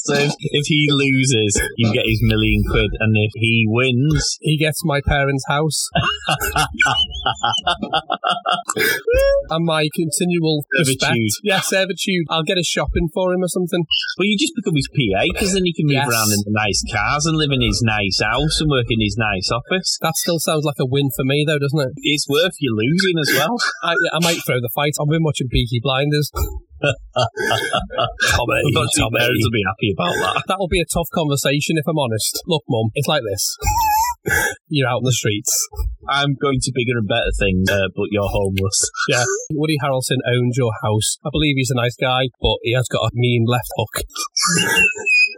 So if, if he loses, you get his million quid, and if he wins, He gets my parents' house and my continual respect. Servitude. Yeah, servitude. I'll get a shopping for him or something. well, you just become his PA because then he can move Yes. around in nice cars and live in his nice house and work in his nice office. That still sounds like a win for me, though, doesn't it? It's worth you losing as well. I, I might throw the fight. I've been watching Peaky Blinders. Tommy, I don't think Tommy. parents will be happy about that. That'll be a tough conversation if I'm honest. Look, Mum, it's like this. You're out in the streets. I'm going to bigger and better things, uh, but you're homeless. Yeah. Woody Harrelson owns your house. I believe he's a nice guy, but he has got a mean left hook.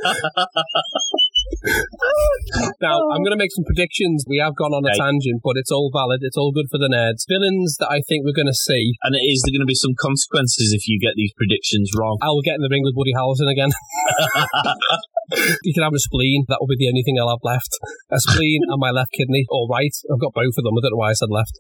now, I'm going to make some predictions. We have gone on a Okay. tangent, but it's all valid. It's all good for the nerds. Villains that I think we're going to see. And is there going to be some consequences if you get these predictions wrong? I will get in the ring with Woody Harrelson again. you can have a spleen. That will be the only thing I'll have left. A spleen and my left kidney, or right. I've got both of them. I don't know why I said left.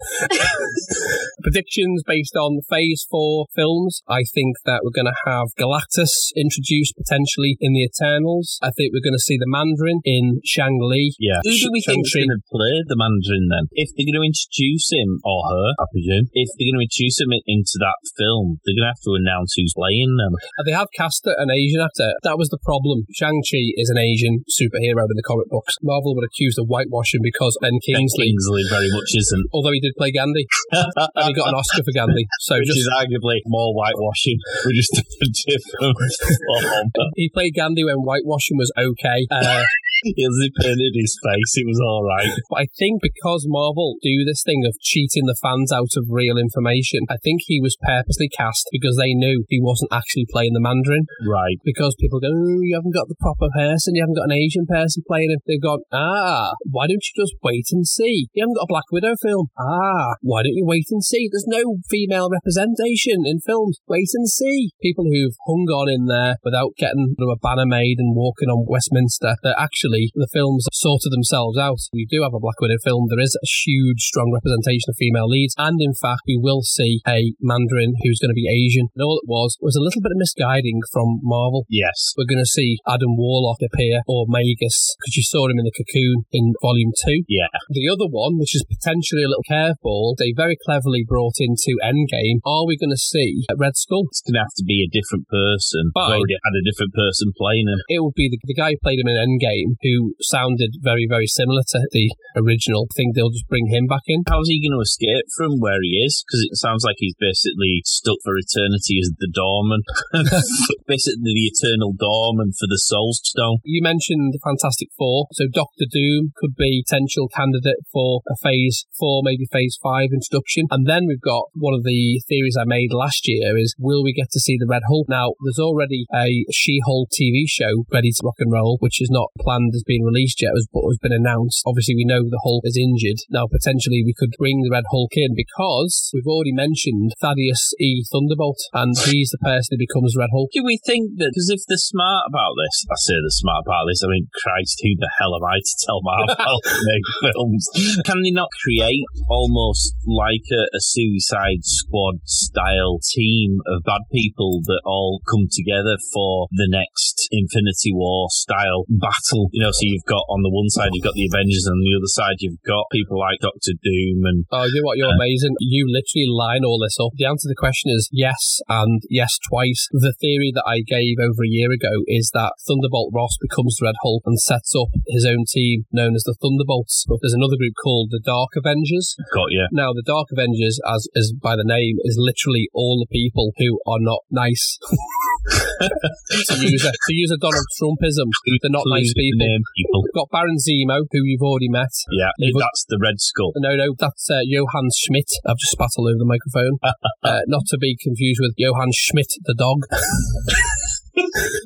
Predictions based on Phase 4 films. I think that we're going to have Galactus introduced potentially in the Eternals. I think we're going to see the Mandarin in Shang-Li. Yeah. Who do we think Shang-Chi. going to play the Mandarin then? If they're going to introduce him, or her, I presume, if they're going to introduce him into that film, they're going to have to announce who's playing them. Uh, They have cast an Asian actor. That was the problem. Shang-Chi is an Asian superhero in the comic books. Marvel would accuse of whitewashing because Ben Ben Kingsley, Kingsley very much isn't. although he did play Gandhi, and he got an Oscar for Gandhi. So Which just is arguably more whitewashing. We're just a different he played Gandhi when whitewashing was okay. Uh, He has painted his face. It was all right. but I think because Marvel do this thing of cheating the fans out of real information, I think he was purposely cast because they knew he wasn't actually playing the Mandarin. Right. Because people go, oh, you haven't got the proper person, you haven't got an Asian person playing him. They've gone, ah, why don't you just wait and see? You haven't got a Black Widow film. Ah, why don't you wait and see? There's no female representation in films. Wait and see. People who've hung on in there without getting a banner made and walking on Westminster, that actually the films sorted themselves out. We do have a Black Widow film. There is a huge, strong representation of female leads. And in fact, we will see a Mandarin who's going to be Asian. And all it was was a little bit of misguiding from Marvel Yes. we're going to see Adam Warlock appear or Magus because you saw him in the cocoon in volume two. Yeah. The other one, which is potentially a little curveball, they very cleverly brought into Endgame. Are we going to see Red Skull? It's going to have to be a different person. Already had a different person playing him. It will be the, the guy who played him in Endgame who sounded very, very similar to the original. I think they'll just bring him back in. How's he going to escape from where he is? Because it sounds like he's basically stuck for eternity as the doorman. basically the eternal doorman for the Soul Stone. You mentioned the Fantastic Four, so Doctor Doom could be potential candidate for a Phase Four, maybe Phase Five introduction. And then we've got one of the theories I made last year: is will we get to see the Red Hulk? Now, there's already a She-Hulk TV show ready to rock and roll, which is not planned as being released yet, but has been announced. Obviously, we know the Hulk is injured. Now, potentially, we could bring the Red Hulk in because we've already mentioned Thaddeus E. Thunderbolt, and he's the person who becomes Red Hulk. Do we think that, because if they're smart about this, I say they're smart about this, I mean, Christ, who the hell am I to tell Marvel to make films? Can they not create almost like a, a Suicide Squad style team of bad people that all come together for the next Infinity War style battle? You know, so you've got on the one side, you've got the Avengers, and on the other side, you've got people like Doctor Doom and Oh, you know what? You're Uh, amazing. You literally line all this up. The answer to the question is yes, and yes twice. The theory that I gave over a year ago is that Thunderbolt Ross becomes the Red Hulk and sets up his own team known as the Thunderbolts. But there's another group called the Dark Avengers. got you. Now, the Dark Avengers, as is by the name, is literally all the people who are not nice. to use a to use a Donald Trumpism, they're not nice people. People. We've got Baron Zemo, who you've already met. Yeah, You've- that's the Red Skull. No, no, that's uh, Johann Schmidt. I've just spat all over the microphone. uh, not to be confused with Johann Schmidt, the dog.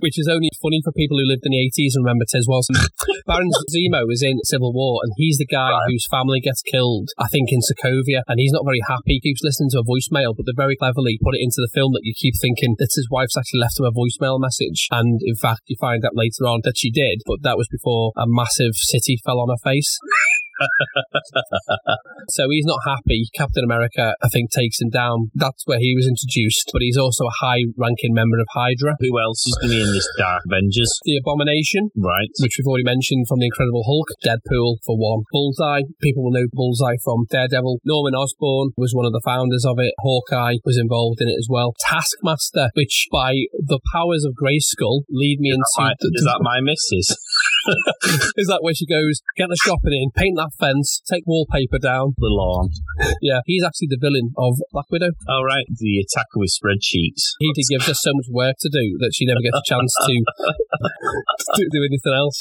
Which is only funny for people who lived in the 80s and remember Tiswas. Baron Zemo is in Civil War and he's the guy whose family gets killed, I think, in Sokovia. And he's not very happy. He keeps listening to a voicemail, but they very cleverly put it into the film that you keep thinking that his wife's actually left him a voicemail message. And in fact, you find out later on that she did, but that was before a massive city fell on her face. So he's not happy. Captain America, I think, takes him down. That's where he was introduced, but he's also a high ranking member of Hydra. Who else is going to be in this Dark Avengers? The Abomination, Right. which we've already mentioned from The Incredible Hulk, Deadpool for one. Bullseye, people will know Bullseye from Daredevil. Norman Osborn was one of the founders of it. Hawkeye was involved in it as well. Taskmaster, which by the powers of Grayskull lead me into. Right, Is that my missus? Is that where she goes, get the shopping in, paint that fence, take wallpaper down? The lawn. Yeah, he's actually the villain of Black Widow. All right, the attacker with spreadsheets. He did give just so much work to do that she never gets a chance to, to do anything else.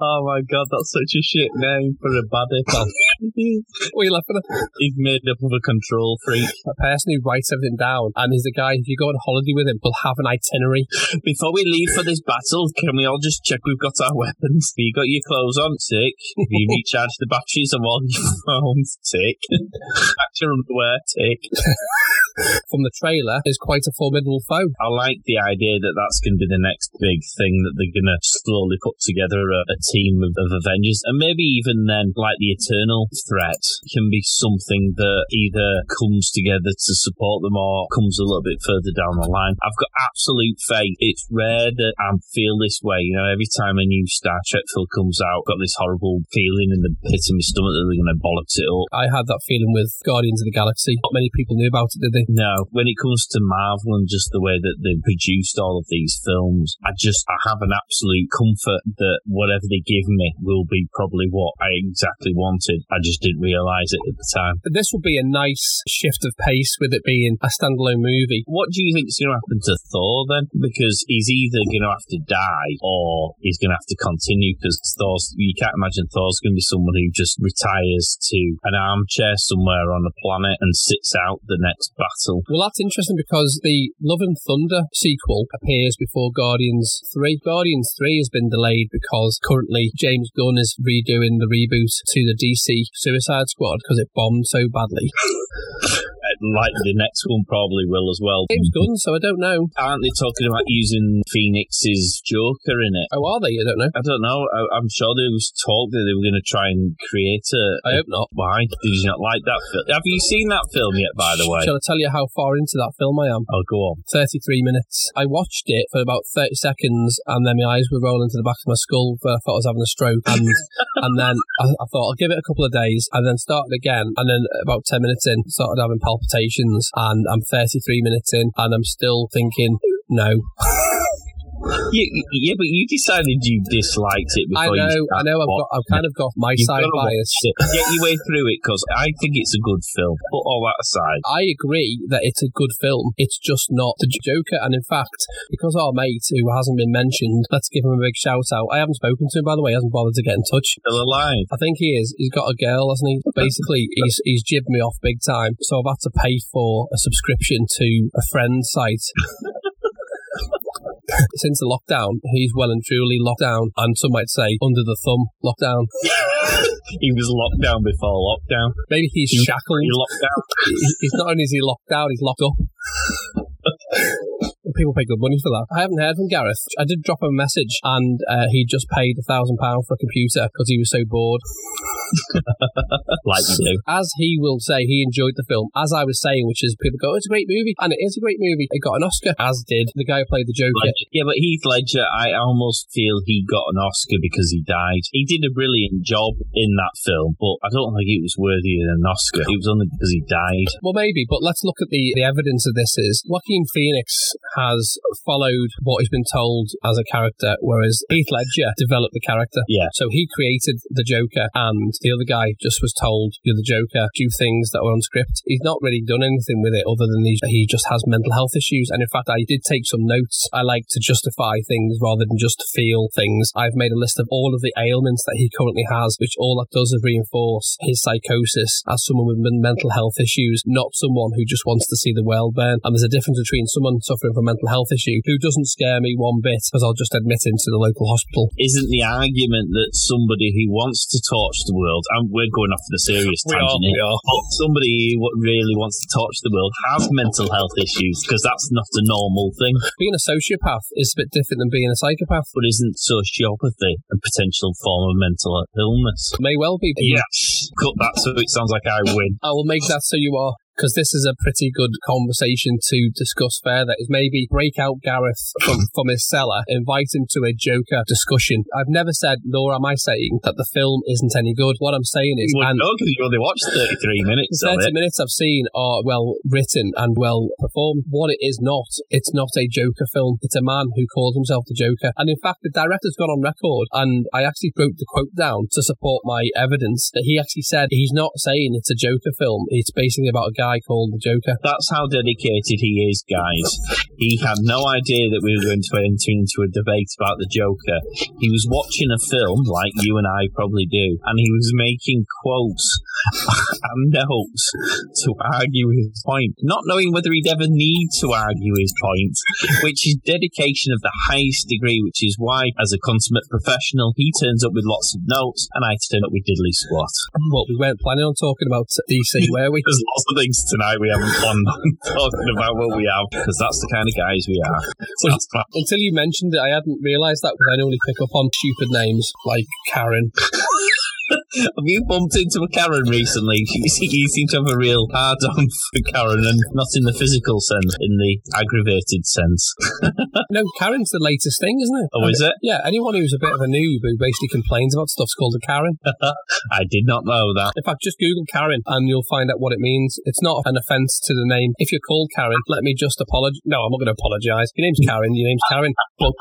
Oh my god, that's such a shit name for a baddie. What are you laughing at? He's made up of a control freak. A person who writes everything down and is the guy, if you go on holiday with him, will have an itinerary. Before we leave for this battle, can we all just check we've got our weapons? Have you got your clothes on? Tick. You recharged the batteries of all your phones? Tick. Packed your underwear? Tick. From the trailer, is quite a formidable foe. I like the idea that that's going to be the next big thing that they're going to slowly put together a, a team of, of Avengers. And maybe even then, like the Eternal threat can be something that either comes together to support them or comes a little bit further down the line. I've got absolute faith. It's rare that I feel this way. You know, every time a new Star Trek film comes out, I've got this horrible feeling in the pit of my stomach that they're going to bollocks it up. I had that feeling with Guardians of the Galaxy. Not many people knew about it, did they? No, when it comes to Marvel and just the way that they've produced all of these films, I just I have an absolute comfort that whatever they give me will be probably what I exactly wanted. I just didn't realise it at the time. But this will be a nice shift of pace with it being a standalone movie. What do you think is going to happen to Thor then? Because he's either going to have to die or he's going to have to continue. Because Thor's, you can't imagine Thor's going to be someone who just retires to an armchair somewhere on a planet and sits out the next battle. Well, that's interesting because the Love and Thunder sequel appears before Guardians 3. Guardians 3 has been delayed because currently James Gunn is redoing the reboot to the DC Suicide Squad because it bombed so badly. Like the next one probably will as well. James Gunn, so I don't know. Aren't they talking about using Phoenix's Joker in it? Oh, are they? I don't know. I don't know. I, I'm sure there was talk that they were going to try and create a. I hope not. Why did you not like that film? Have you seen that film yet? By the way, Shall I tell you how far into that film I am? oh, go on. 33 minutes. I watched it for about 30 seconds and then my eyes were rolling to the back of my skull. I thought I was having a stroke. And and then I, I thought I'll give it a couple of days and then started again. And then about 10 minutes in, started having palpitations. And I'm 33 minutes in and I'm still thinking, no. Yeah, yeah, but you decided you disliked it I before know, you I know, I've got, I've kind of got my You've side bias. Get your way through it because I think it's a good film. Put all that aside. I agree that it's a good film. It's just not the Joker. And in fact, because our mate, who hasn't been mentioned, let's give him a big shout out. I haven't spoken to him, by the way. He hasn't bothered to get in touch. Still alive. I think he is. He's got a girl, hasn't he? Basically, he's he's jibbed me off big time. So I've had to pay for a subscription to a friend's site. Since the lockdown, he's well and truly locked down, and some might say under the thumb lockdown. He was locked down before lockdown. Maybe he's He- shackled. He locked down. He's not only is he locked down, he's locked up. People pay good money for that. I haven't heard from Gareth. I did drop him a message, and uh, he just paid a thousand pound for a computer because he was so bored. like you do. As he will say, he enjoyed the film. As I was saying, which is people go, "Oh, "It's a great movie," and it is a great movie. It got an Oscar, as did the guy who played the Joker. Ledger. Yeah, but Heath Ledger, I almost feel he got an Oscar because he died. He did a brilliant job in that film, but I don't think it was worthy of an Oscar. It was only because he died. Well, maybe, but let's look at the, the evidence of this. Is Joaquin Phoenix has followed what he's been told as a character, whereas Heath Ledger developed the character. Yeah. So he created the Joker, and the other guy just was told, "You're the Joker. Do things that were on script." He's not really done anything with it other than he, he just has mental health issues. And in fact, I did take some notes. I like to justify things rather than just feel things. I've made a list of all of the ailments that he currently has, which all that does is reinforce his psychosis as someone with mental health issues, not someone who just wants to see the world burn. And there's a difference between someone suffering from a mental health issue who doesn't scare me one bit because I'll just admit him to the local hospital. Isn't the argument that somebody who wants to torch the world, and we're going off to the serious We are, tangent here, we are. but somebody who really wants to torch the world has mental health issues because that's not a normal thing. Being a sociopath is a bit different than being a psychopath. But isn't sociopathy a potential form of mental illness? May well be. Yes. Cut that so it sounds like I win. I will make that so you are because this is a pretty good conversation to discuss further, is maybe break out Gareth from, from his cellar, invite him to a Joker discussion. I've never said, nor am I saying, that the film isn't any good. What I'm saying is, Well, and no, because you only watched 33 minutes the of 30 it. minutes I've seen are well written and well performed. What it is not, it's not a Joker film. It's a man who calls himself the Joker. And in fact, the director's gone on record, and I actually wrote the quote down to support my evidence that he actually said he's not saying it's a Joker film. It's basically about a guy called the Joker. That's how dedicated he is, guys. He had no idea that we were going to enter into a debate about the Joker. He was watching a film, like you and I probably do, and he was making quotes and notes to argue his point, not knowing whether he'd ever need to argue his point, which is dedication of the highest degree, which is why, as a consummate professional, he turns up with lots of notes and I turn up with diddly squat. Well, we weren't planning on talking about DC, were we? There's lots of things tonight we haven't on talking about what we have, because that's the kind of guys we are. So. Until you mentioned it, I hadn't realised that because I only pick up on stupid names like Karen. Have you bumped into a Karen recently? You see- you seem to have a real hard on for Karen, and not in the physical sense, in the aggravated sense. No, Karen's the latest thing, isn't it? Oh, is it? Yeah, anyone who's a bit of a noob who basically complains about stuff's called a Karen. I did not know that. In fact, just Google Karen and you'll find out what it means. It's not an offence to the name. If you're called Karen, let me just apologise. No, I'm not going to apologise. Your name's Karen. Your name's Karen. But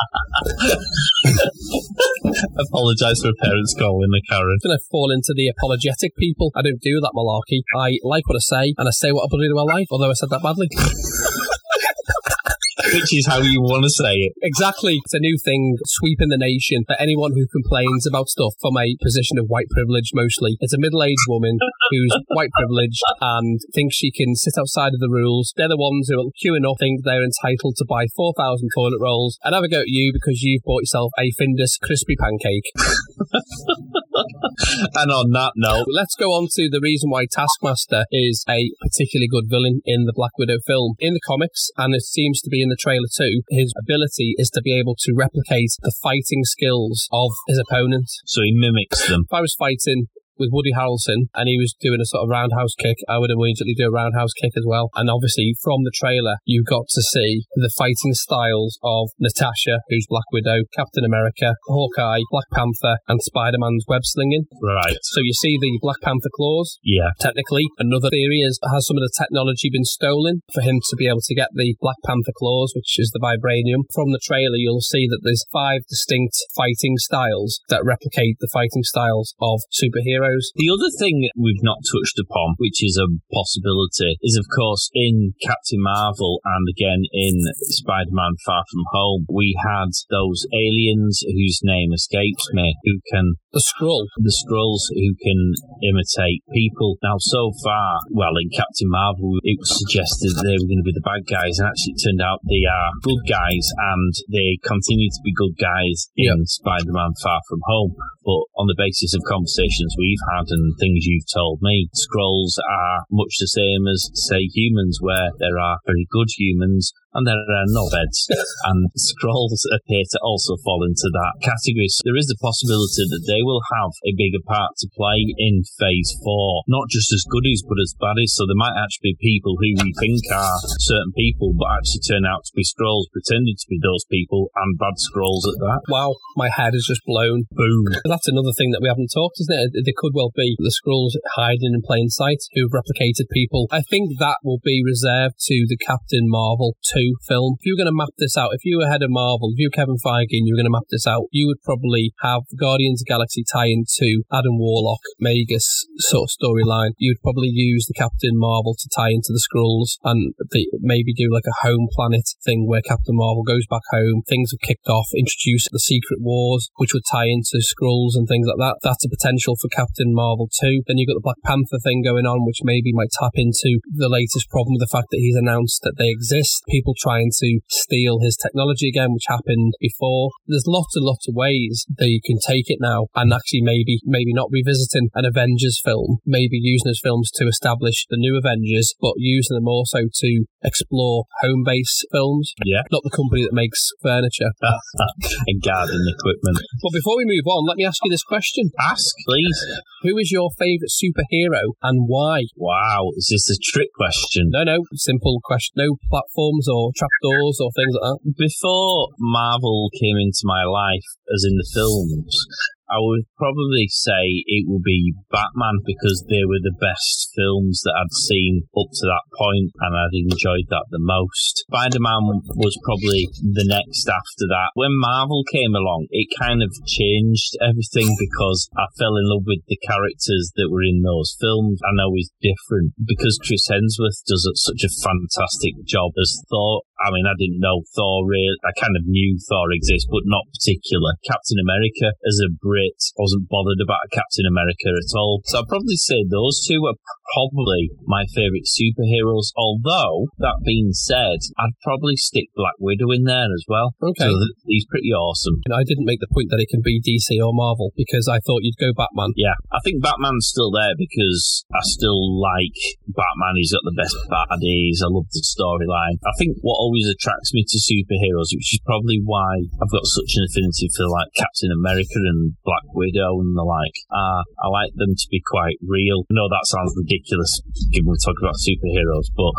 Apologise for a parents calling a Karen. I'm going to fall into the apologetic people. I don't do that malarkey. I like what I say and I say what I believe in my life, although I said that badly. Which is how you want to say it. Exactly. It's a new thing sweeping the nation for anyone who complains about stuff from a position of white privilege mostly. It's a middle aged woman who's white privileged and thinks she can sit outside of the rules. They're the ones who are queuing up, think they're entitled to buy 4,000 toilet rolls and have a go at you because you've bought yourself a Findus crispy pancake. And on that note, Let's go on to the reason why Taskmaster is a particularly good villain in the Black Widow film. In the comics, and it seems to be in the trailer too, his ability is to be able to replicate the fighting skills of his opponent. so he mimics them. If I was fighting with Woody Harrelson and he was doing a sort of roundhouse kick, I would immediately do a roundhouse kick as well. And obviously, from the trailer, you got to see the fighting styles of Natasha, who's Black Widow, Captain America, Hawkeye, Black Panther, and Spider Man's web slinging. Right. So you see the Black Panther claws. Yeah. Technically, another theory is has some of the technology been stolen for him to be able to get the Black Panther claws, which is the vibranium? From the trailer, you'll see that there's five distinct fighting styles that replicate the fighting styles of superheroes. The other thing we've not touched upon, which is a possibility, is of course in Captain Marvel and again in Spider Man Far From Home, we had those aliens whose name escapes me, who can, The scroll. the Skrulls who can imitate people. Now, so far, well, in Captain Marvel, it was suggested they were going to be the bad guys, and actually it turned out they are good guys, and they continue to be good guys in Spider Man Far From Home. But on the basis of conversations we've had and things you've told me, scrolls are much the same as, say, humans, where there are very good humans and there are no knobheads. and scrolls appear to also fall into that category. So there is the possibility that they will have a bigger part to play in phase four, not just as goodies, but as baddies. So there might actually be people who we think are certain people, but actually turn out to be scrolls pretending to be those people and bad scrolls at that. Wow, my head is just blown. Boom. That's another thing that we haven't talked, isn't it? There could well be the scrolls hiding in plain sight who've replicated people. I think that will be reserved to the Captain Marvel 2 film. If you were going to map this out, if you were head of Marvel, if you were Kevin Feige and you were going to map this out, you would probably have Guardians of Galaxy tie into Adam Warlock, Magus sort of storyline. You'd probably use the Captain Marvel to tie into the Skrulls and the, maybe do like a home planet thing where Captain Marvel goes back home, things have kicked off, introduce the Secret Wars, which would tie into Skrulls and things like that. That's a potential for Captain Marvel too. Then you've got the Black Panther thing going on, which maybe might tap into the latest problem with the fact that he's announced that they exist. People people trying to steal his technology again, which happened before. There's lots and lots of ways that you can take it now and actually maybe maybe not revisiting an Avengers film, maybe using those films to establish the new Avengers, but using them also to explore home base films. Yeah. Not the company that makes furniture. and garden equipment. But before we move on, let me ask you this question. Ask, please. Who is your favourite superhero and why? Wow, is this a trick question? No, no, simple question. No platforms or trapdoors or things like that. Before Marvel came into my life, as in the films, I would probably say it would be Batman because they were the best films that I'd seen up to that point and I'd enjoyed that the most. Spider-Man was probably the next after that. When Marvel came along, it kind of changed everything because I fell in love with the characters that were in those films. I know he's different because Chris Hemsworth does such a fantastic job as Thor. I mean, I didn't know Thor really. I kind of knew Thor exists, but not particular. Captain America as a Brit I wasn't bothered about Captain America at all. So I'd probably say those two are probably my favourite superheroes. Although, that being said, I'd probably stick Black Widow in there as well. Okay. So he's pretty awesome. I didn't make the point that it can be DC or Marvel because I thought you'd go Batman. Yeah, I think Batman's still there because I still like Batman. He's got the best baddies. I love the storyline. I think what always attracts me to superheroes, which is probably why I've got such an affinity for like Captain America and Black Widow and the like, uh, I like them to be quite real. No, that sounds ridiculous given we're talking about superheroes, but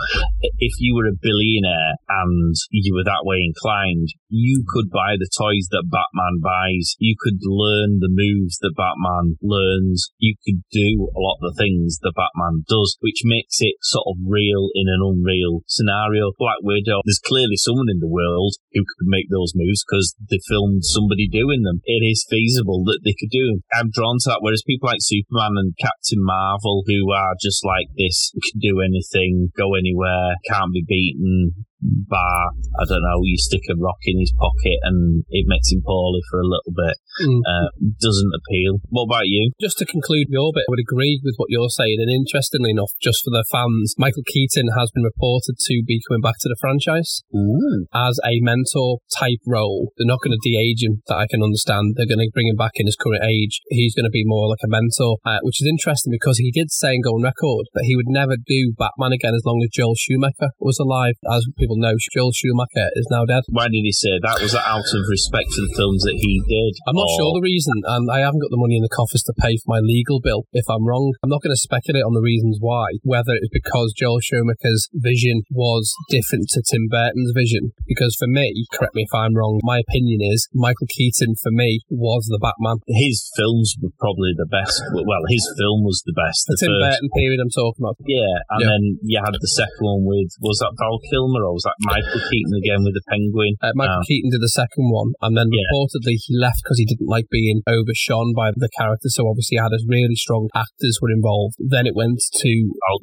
if you were a billionaire and you were that way inclined, you could buy the toys that Batman buys. You could learn the moves that Batman learns. You could do a lot of the things that Batman does, which makes it sort of real in an unreal scenario. Black Widow, there's clearly someone in the world who could make those moves because they filmed somebody doing them. It is feasible that they could do. I'm drawn to that, whereas people like Superman and Captain Marvel, who are just like this, can do anything, go anywhere, can't be beaten, bar, I don't know, you stick a rock in his pocket and it makes him poorly for a little bit. Mm. Uh, doesn't appeal. What about you? Just to conclude your bit, I would agree with what you're saying. And interestingly enough, just for the fans, Michael Keaton has been reported to be coming back to the franchise Ooh. as a mentor type role. They're not going to de-age him, that I can understand. They're going to bring him back in his current age. He's going to be more like a mentor, uh, which is interesting because he did say and go on record that he would never do Batman again as long as Joel Schumacher was alive. As people know, Joel Schumacher is now dead. Why did he say that? Was that out of respect for the films that he did? I'm not Or- sure the reason, and I haven't got the money in the coffers to pay for my legal bill if I'm wrong. I'm not going to speculate on the reasons why, whether it's because Joel Schumacher's vision was different to Tim Burton's vision. Because for me, correct me if I'm wrong, my opinion is Michael Keaton for me was the Batman. His films were probably the best. Well, his film was the best. The The Tim first, Burton period I'm talking about. yeah, and Yeah. then you had the second one with was that Val Kilmer or was that Michael Keaton again with the Penguin? Uh, Michael Oh. Keaton did the second one, and then Yeah. reportedly he left because he didn't like being overshone by the character. So obviously, he had his really strong actors were involved. Then it went to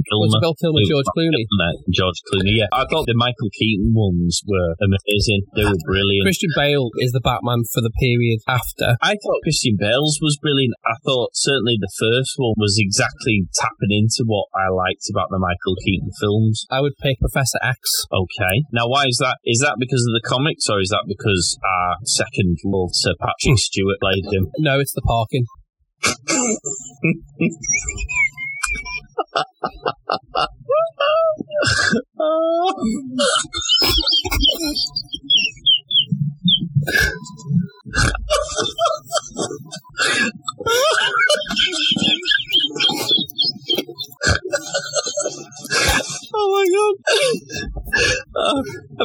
Kilmer. Bill Kilmer, George Clooney. George Clooney. Yeah, I thought the Michael Keaton ones were amazing. They were brilliant. Christian Bale is the Batman for the period after. I thought Christian Bale's was brilliant. I thought certainly the first one was exactly tapping into what I liked about the Michael Keaton films. I would pick Professor X. Okay. Now, why is that? Is that because of the comics, or is that because our second love, Sir Patrick hmm. Stewart, played him? No, it's the parking.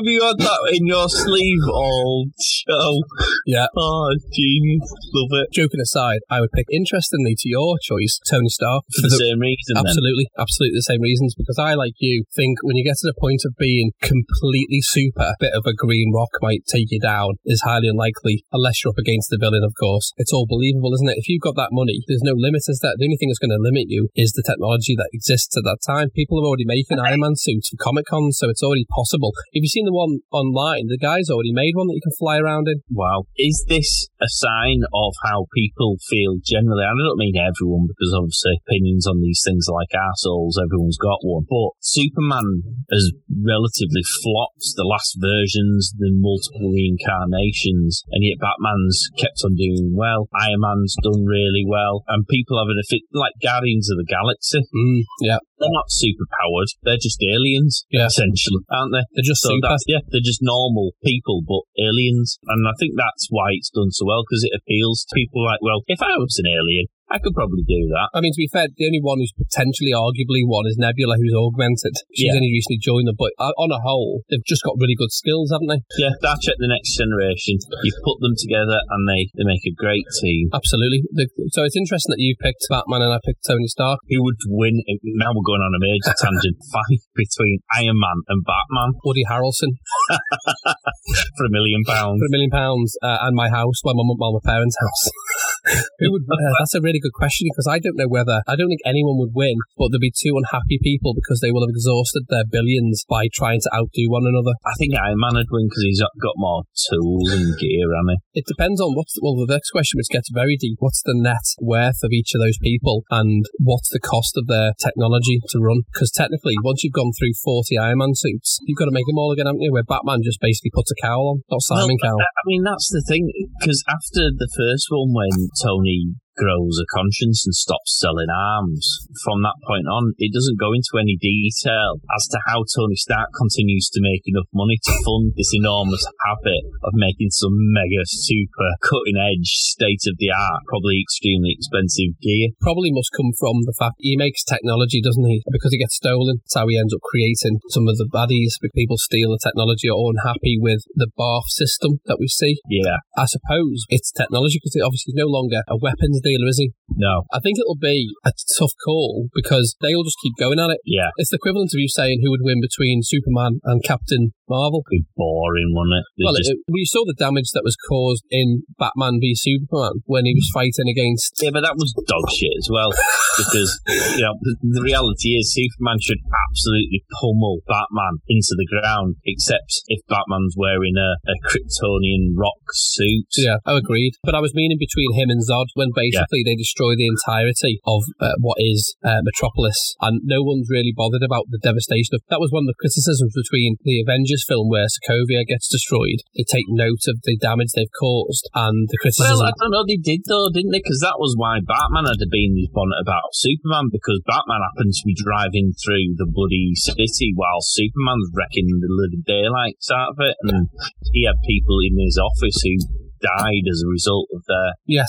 have you had that in your sleeve all show? Yeah. Oh, genius! Love it. Joking aside, I would pick, interestingly to your choice, Tony Stark. For the same reason, then. Absolutely, absolutely the same reasons. Because I, like you, think when you get to the point of being completely super, a bit of a green rock might take you down is highly unlikely, unless you're up against the villain, of course. It's all believable, isn't it? If you've got that money, there's no limit, is that? The only thing that's going to limit you is the technology that exists at that time. People are already making Iron Man suits for Comic Con, so it's already possible. If you've seen the one online, the guy's already made one that you can fly around in. Wow. Is this a sign of how people feel generally? I don't mean everyone, because obviously opinions on these things like assholes, everyone's got one. But Superman has relatively flopped the last versions, the multiple reincarnations, and yet Batman's kept on doing well. Iron Man's done really well, and people having a fit like Guardians of the Galaxy. Mm, yeah, They're not super powered, they're just aliens, Yeah. essentially, aren't they? they're just So super. yeah, they're just normal people, but aliens. And I think that's why it's done so well, because it appeals to people like, well, if I was an alien, I could probably do that. I mean, to be fair, the only one who's potentially arguably one is Nebula, who's augmented. She's Yeah. only recently joined them, but uh, on a whole, they've just got really good skills, haven't they? Yeah, Star Trek The Next Generation, you put them together and they, they make a great team. Absolutely. So it's interesting that you picked Batman and I picked Tony Stark. Who would win? Now we're going on a major tangent fight between Iron Man and Batman Woody Harrelson for a million pounds. for a million pounds uh, and my house, well, my, mum- my parents' house. Who would? Uh, that's a really good question because I don't know whether I don't think anyone would win, but there'd be two unhappy people because they will have exhausted their billions by trying to outdo one another. I think Iron Man would win because he's got more tools and gear, hasn't he? It depends on what's well. The next question, which gets very deep, what's the net worth of each of those people, and what's the cost of their technology to run? Because technically, once you've gone through forty Iron Man suits, you've got to make them all again, haven't you? Where Batman just basically puts a cowl on, not Simon Cowell. I mean, that's the thing, because after the first one, when Tony grows a conscience and stops selling arms, from that point on, it doesn't go into any detail as to how Tony Stark continues to make enough money to fund this enormous habit of making some mega, super cutting edge, state of the art, probably extremely expensive gear. Probably must come from the fact he makes technology, doesn't he? Because it gets stolen. That's how he ends up creating some of the baddies. People steal the technology or unhappy with the bath system that we see. Yeah, I suppose it's technology because it obviously is no longer a weapons dealer, is he? no, I think it'll be a tough call because they'll just keep going at it. yeah, It's the equivalent of you saying who would win between Superman and Captain Marvel. It'd be boring, wouldn't it? They Well, just- it, we saw the damage that was caused in Batman v Superman when he was fighting against. Yeah, but that was dog shit as well. because, you know, the, the reality is Superman should absolutely pummel Batman into the ground, except if Batman's wearing a, a Kryptonian rock suit. Yeah, I agreed. But I was meaning between him and Zod when basically they destroy the entirety of uh, what is uh, Metropolis, and no one's really bothered about the devastation of. That was one of the criticisms between the Avengers film where Sokovia gets destroyed. They take note of the damage they've caused and the criticism. Well, I don't know, they did though, didn't they? Because that was why Batman had to be in his bonnet about Superman, because Batman happened to be driving through the bloody city while Superman's wrecking the living daylights out of it, and he had people in his office who died as a result of their, yes,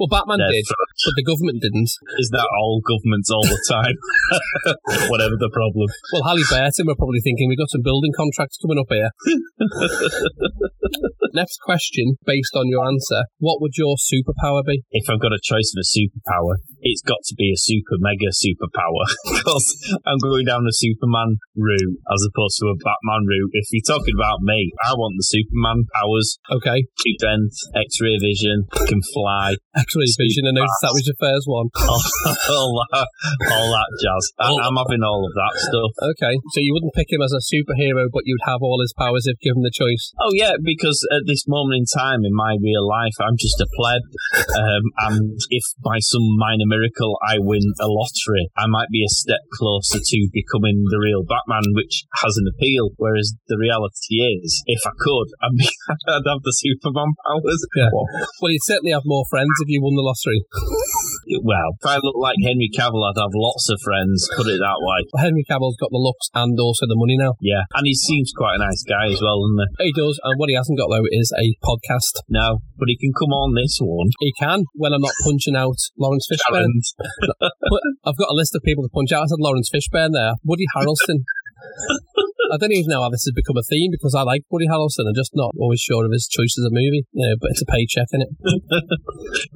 well, Batman did, but the government didn't. Is that all governments all the time? Whatever the problem. Well, Halliburton were probably thinking we've got some building contracts coming up here. Next question, based on your answer, what would your superpower be? If I've got a choice of a superpower, it's got to be a super mega superpower. Because I'm going down the Superman route as opposed to a Batman route. If you're talking about me, I want the Superman powers. Okay, Strength, X-ray vision, can fly, X-ray vision. I noticed that was your first one. all, all that, all that jazz. I, I'm having all of that stuff. Okay, so you wouldn't pick him as a superhero, but you'd have all his powers if given the choice. Oh yeah, because at this moment in time in my real life, I'm just a pleb, um, and if by some minor miracle I win a lottery, I might be a step closer to becoming the real Batman, which has an appeal. Whereas the reality is, if I could, I'd, be, I'd have the Superman powers. Yeah. Well, Well, you'd certainly have more friends if you won the lottery. well, if I look like Henry Cavill, I'd have lots of friends. Put it that way. Henry Cavill's got the looks and also the money now. Yeah, and he seems quite a nice guy as well, doesn't he? He does, and what he hasn't got though is a podcast. No, but he can come on this one. He can when I'm not punching out Laurence Fishburne. But I've got a list of people to punch out. I said Laurence Fishburne there. Woody Harrelson. I don't even know how this has become a theme because I like Woody Harrelson. I'm just not always sure of his choices of movie. You know, but it's a paycheck, is it?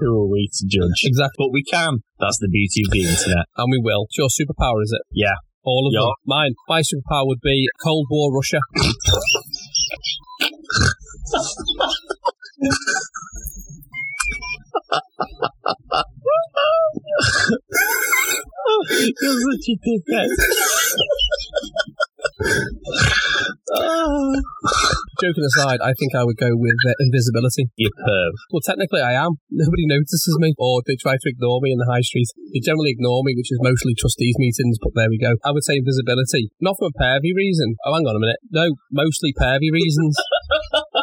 Who are we to judge? Exactly. But we can. That's the beauty of the internet. And we will. It's your superpower, is it? Yeah. All of Yeah. them. Mine. My superpower would be Cold War Russia. You're such a dickhead. Joking aside, I think I would go with uh, invisibility. You perv. Well, technically, I am. Nobody notices me, or they try to ignore me in the high street. They generally ignore me, which is mostly trustees meetings. But there we go. I would say invisibility, not for a pervy reason. Oh, hang on a minute. No, mostly pervy reasons.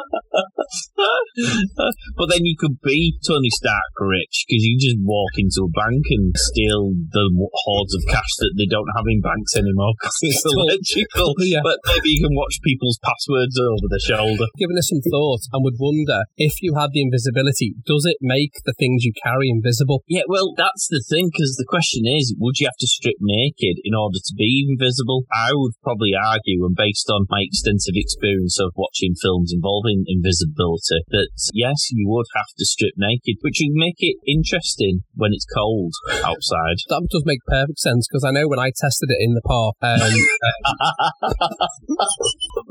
but then you could be Tony Stark rich because you just walk into a bank and steal the hordes of cash that they don't have in banks anymore because it's illegal. Yeah. But maybe you can watch people's passwords over the shoulder. Given this some thought, and would wonder if you had the invisibility, does it make the things you carry invisible? Yeah, well, that's the thing because the question is, would you have to strip naked in order to be invisible? I would probably argue, and based on my extensive experience of watching films involving invisibility, that yes, you would have to strip naked, which would make it interesting when it's cold outside. That does make perfect sense because I know when I tested it in the park, um,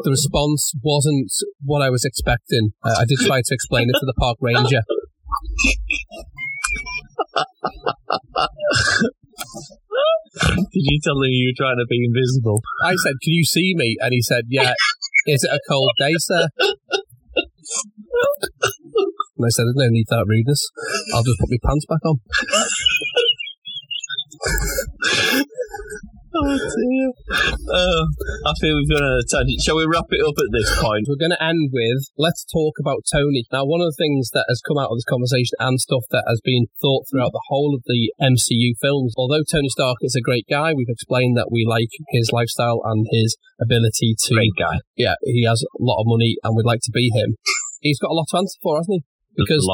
the response wasn't what I was expecting. Uh, I did try to explain it to the park ranger. Did you tell him you were trying to be invisible? I said, "Can you see me?" And he said, "Yeah." Is it a cold day, sir? And I said, "There's no need for that rudeness. I'll just put my pants back on." Oh dear. Uh, I feel we've gone on a tangent. Shall we wrap it up at this point? We're going to end with let's talk about Tony. Now, one of the things that has come out of this conversation and stuff that has been thought throughout the whole of the MCU films, although Tony Stark is a great guy, we've explained that we like his lifestyle and his ability to. Great guy. Yeah, he has a lot of money and we'd like to be him. He's got a lot to answer for, hasn't he? Because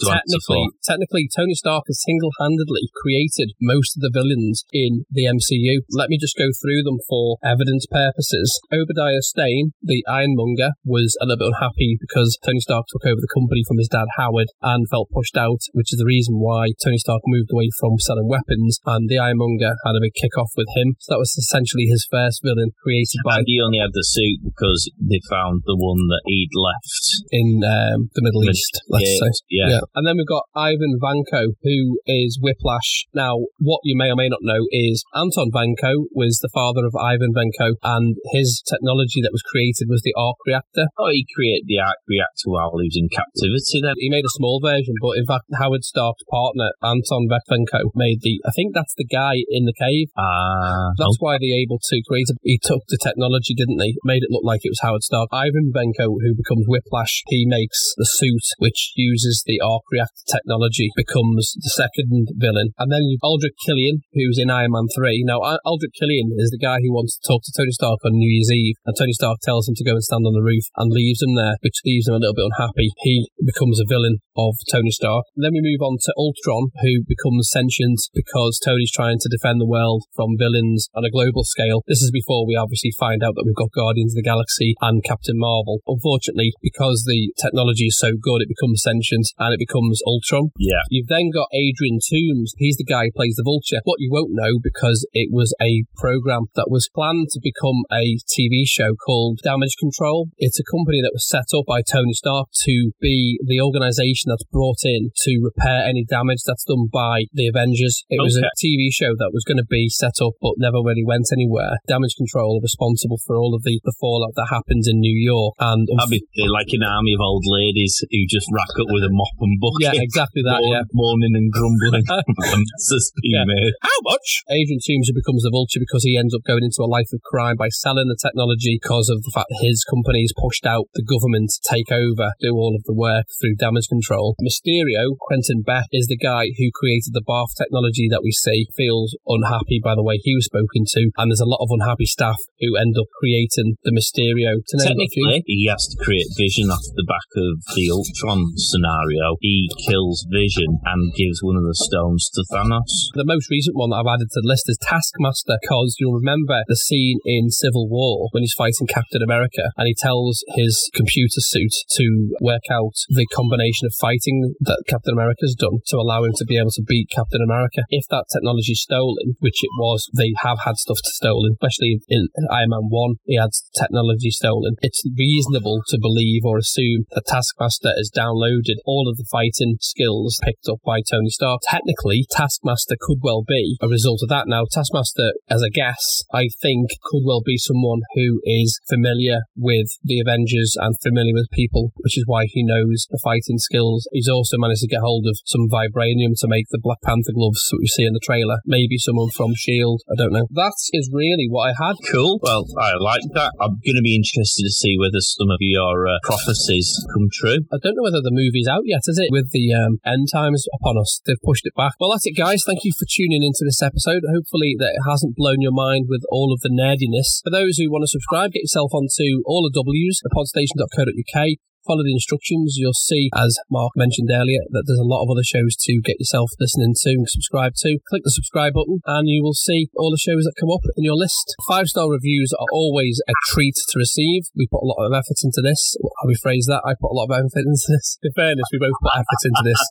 to technically, technically, Tony Stark has single-handedly created most of the villains in the MCU. Let me just go through them for evidence purposes. Obadiah Stane, the Iron Monger, was a little bit unhappy because Tony Stark took over the company from his dad Howard and felt pushed out, which is the reason why Tony Stark moved away from selling weapons. And the Iron Monger had a big kick-off with him. So that was essentially his first villain created by And he only had the suit because they found the one that he'd left. in um, the Middle Mid- East. Yeah, say. yeah. And then we've got Ivan Vanko, who is Whiplash. Now, what you may or may not know is Anton Vanko was the father of Ivan Vanko, and his technology that was created was the arc reactor. Oh, he created the arc reactor while he was in captivity then. He made a small version, but in fact, Howard Stark's partner, Anton Vanko, made the. I think that's the guy in the cave. Ah, That's why they're able to create it. He took the technology, didn't he? Made it look like it was Howard Stark. Ivan Vanko, who becomes Whiplash, he makes the suit which uses the arc reactor technology, becomes the second villain. And then Aldrich Killian, who's in Iron Man 3. Now, Al- Aldrich Killian is the guy who wants to talk to Tony Stark on New Year's Eve, and Tony Stark tells him to go and stand on the roof and leaves him there, which leaves him a little bit unhappy. He becomes a villain of Tony Stark. Then we move on to Ultron, who becomes sentient because Tony's trying to defend the world from villains on a global scale. This is before we obviously find out that we've got Guardians of the Galaxy and Captain Marvel. Unfortunately, because the technology is so good, it becomes sentient and it becomes Ultron. yeah. You've then got Adrian Toomes. He's the guy who plays the Vulture. What you won't know because it was a program that was planned to become a TV show called Damage Control. It's a company that was set up by Tony Stark to be the organization that's brought in to repair any damage that's done by the Avengers. It was a TV show that was going to be set up but never really went anywhere. Damage Control are responsible for all of the, the fallout that happens in New York. And be like an army of old ladies who just rack up with a mop and bucket. yeah, exactly that. moan- Yeah. Moaning and grumbling. the mess that's being Yeah. made. How much? Adrian Toomes who becomes the vulture because he ends up going into a life of crime by selling the technology because of the fact that his company's pushed out the government to take over, do all of the work through damage control. Mysterio, Quentin Beck, is the guy who created the BARF technology that we see, feels unhappy by the way he was spoken to, and there's a lot of unhappy staff who end up creating the Mysterio to name a few. Technically, he has to create Vision off the back of the Ultron scenario. He kills Vision and gives one of the stones to Thanos. The most recent one that I've added to the list is Taskmaster, because you'll remember the scene in Civil War when he's fighting Captain America and he tells his computer suit to work out the combination of fighting that Captain America's done to allow him to be able to beat Captain America. If that technology is stolen, which it was, they have had stuff stolen, especially in Iron Man 1, he had technology stolen. It's reasonable to believe or assume that Taskmaster has downloaded all of the fighting skills picked up by Tony Stark. Technically, Taskmaster could well be a result of that. Now, Taskmaster, as a guess, I think could well be someone who is familiar with the Avengers and familiar with people, which is why he knows the fighting skills. He's also managed to get hold of some vibranium to make the Black Panther gloves that we see in the trailer. Maybe someone from S.H.I.E.L.D. I don't know. That is really what I had. Cool. Well, I like that. I'm going to be interested to see whether some of your uh, prophecies come true. I don't know whether the movie's out yet, is it? With the um, end times upon us, they've pushed it back. Well, that's it, guys. Thank you for tuning into this episode. Hopefully, that it hasn't blown your mind with all of the nerdiness. For those who want to subscribe, get yourself onto all the W's, thepodstation.co.uk. Follow the instructions. You'll see, as Mark mentioned earlier, that there's a lot of other shows to get yourself listening to and subscribe to. Click the subscribe button and you will see all the shows that come up in your list. Five star reviews are always a treat to receive. We put a lot of effort into this. How we phrase that? I put a lot of effort into this. In fairness, we both put effort into this.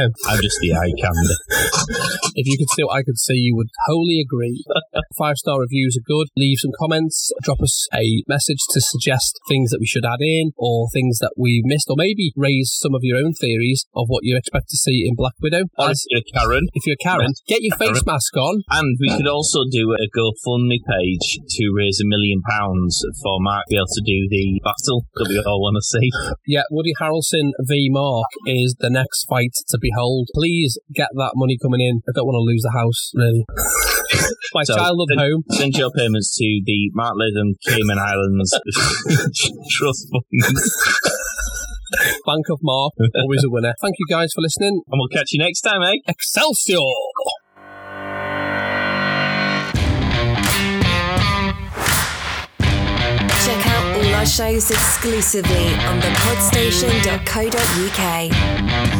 um, I'm just the eye candy. if you could see what I could see, you would wholly agree. Five star reviews are good. Leave some comments. Drop us a message to suggest things that we should add in or things that we missed, or maybe raise some of your own theories of what you expect to see in Black Widow. Or if you're Karen. if you're Karen, get your face mask on. And we could also do a GoFundMe page to raise a million pounds for Mark to be able to do the battle that we all want to see. Yeah, Woody Harrelson v Mark is the next fight to behold. Please get that money coming in. I don't want to lose the house, really. My So, childhood then- home. Send your payments to the Mark Latham Cayman Islands Trust Fund. Bank of Mark, always a winner. Thank you guys for listening. And we'll catch you next time, eh? Excelsior! Check out all our shows exclusively on thepodstation.co.uk.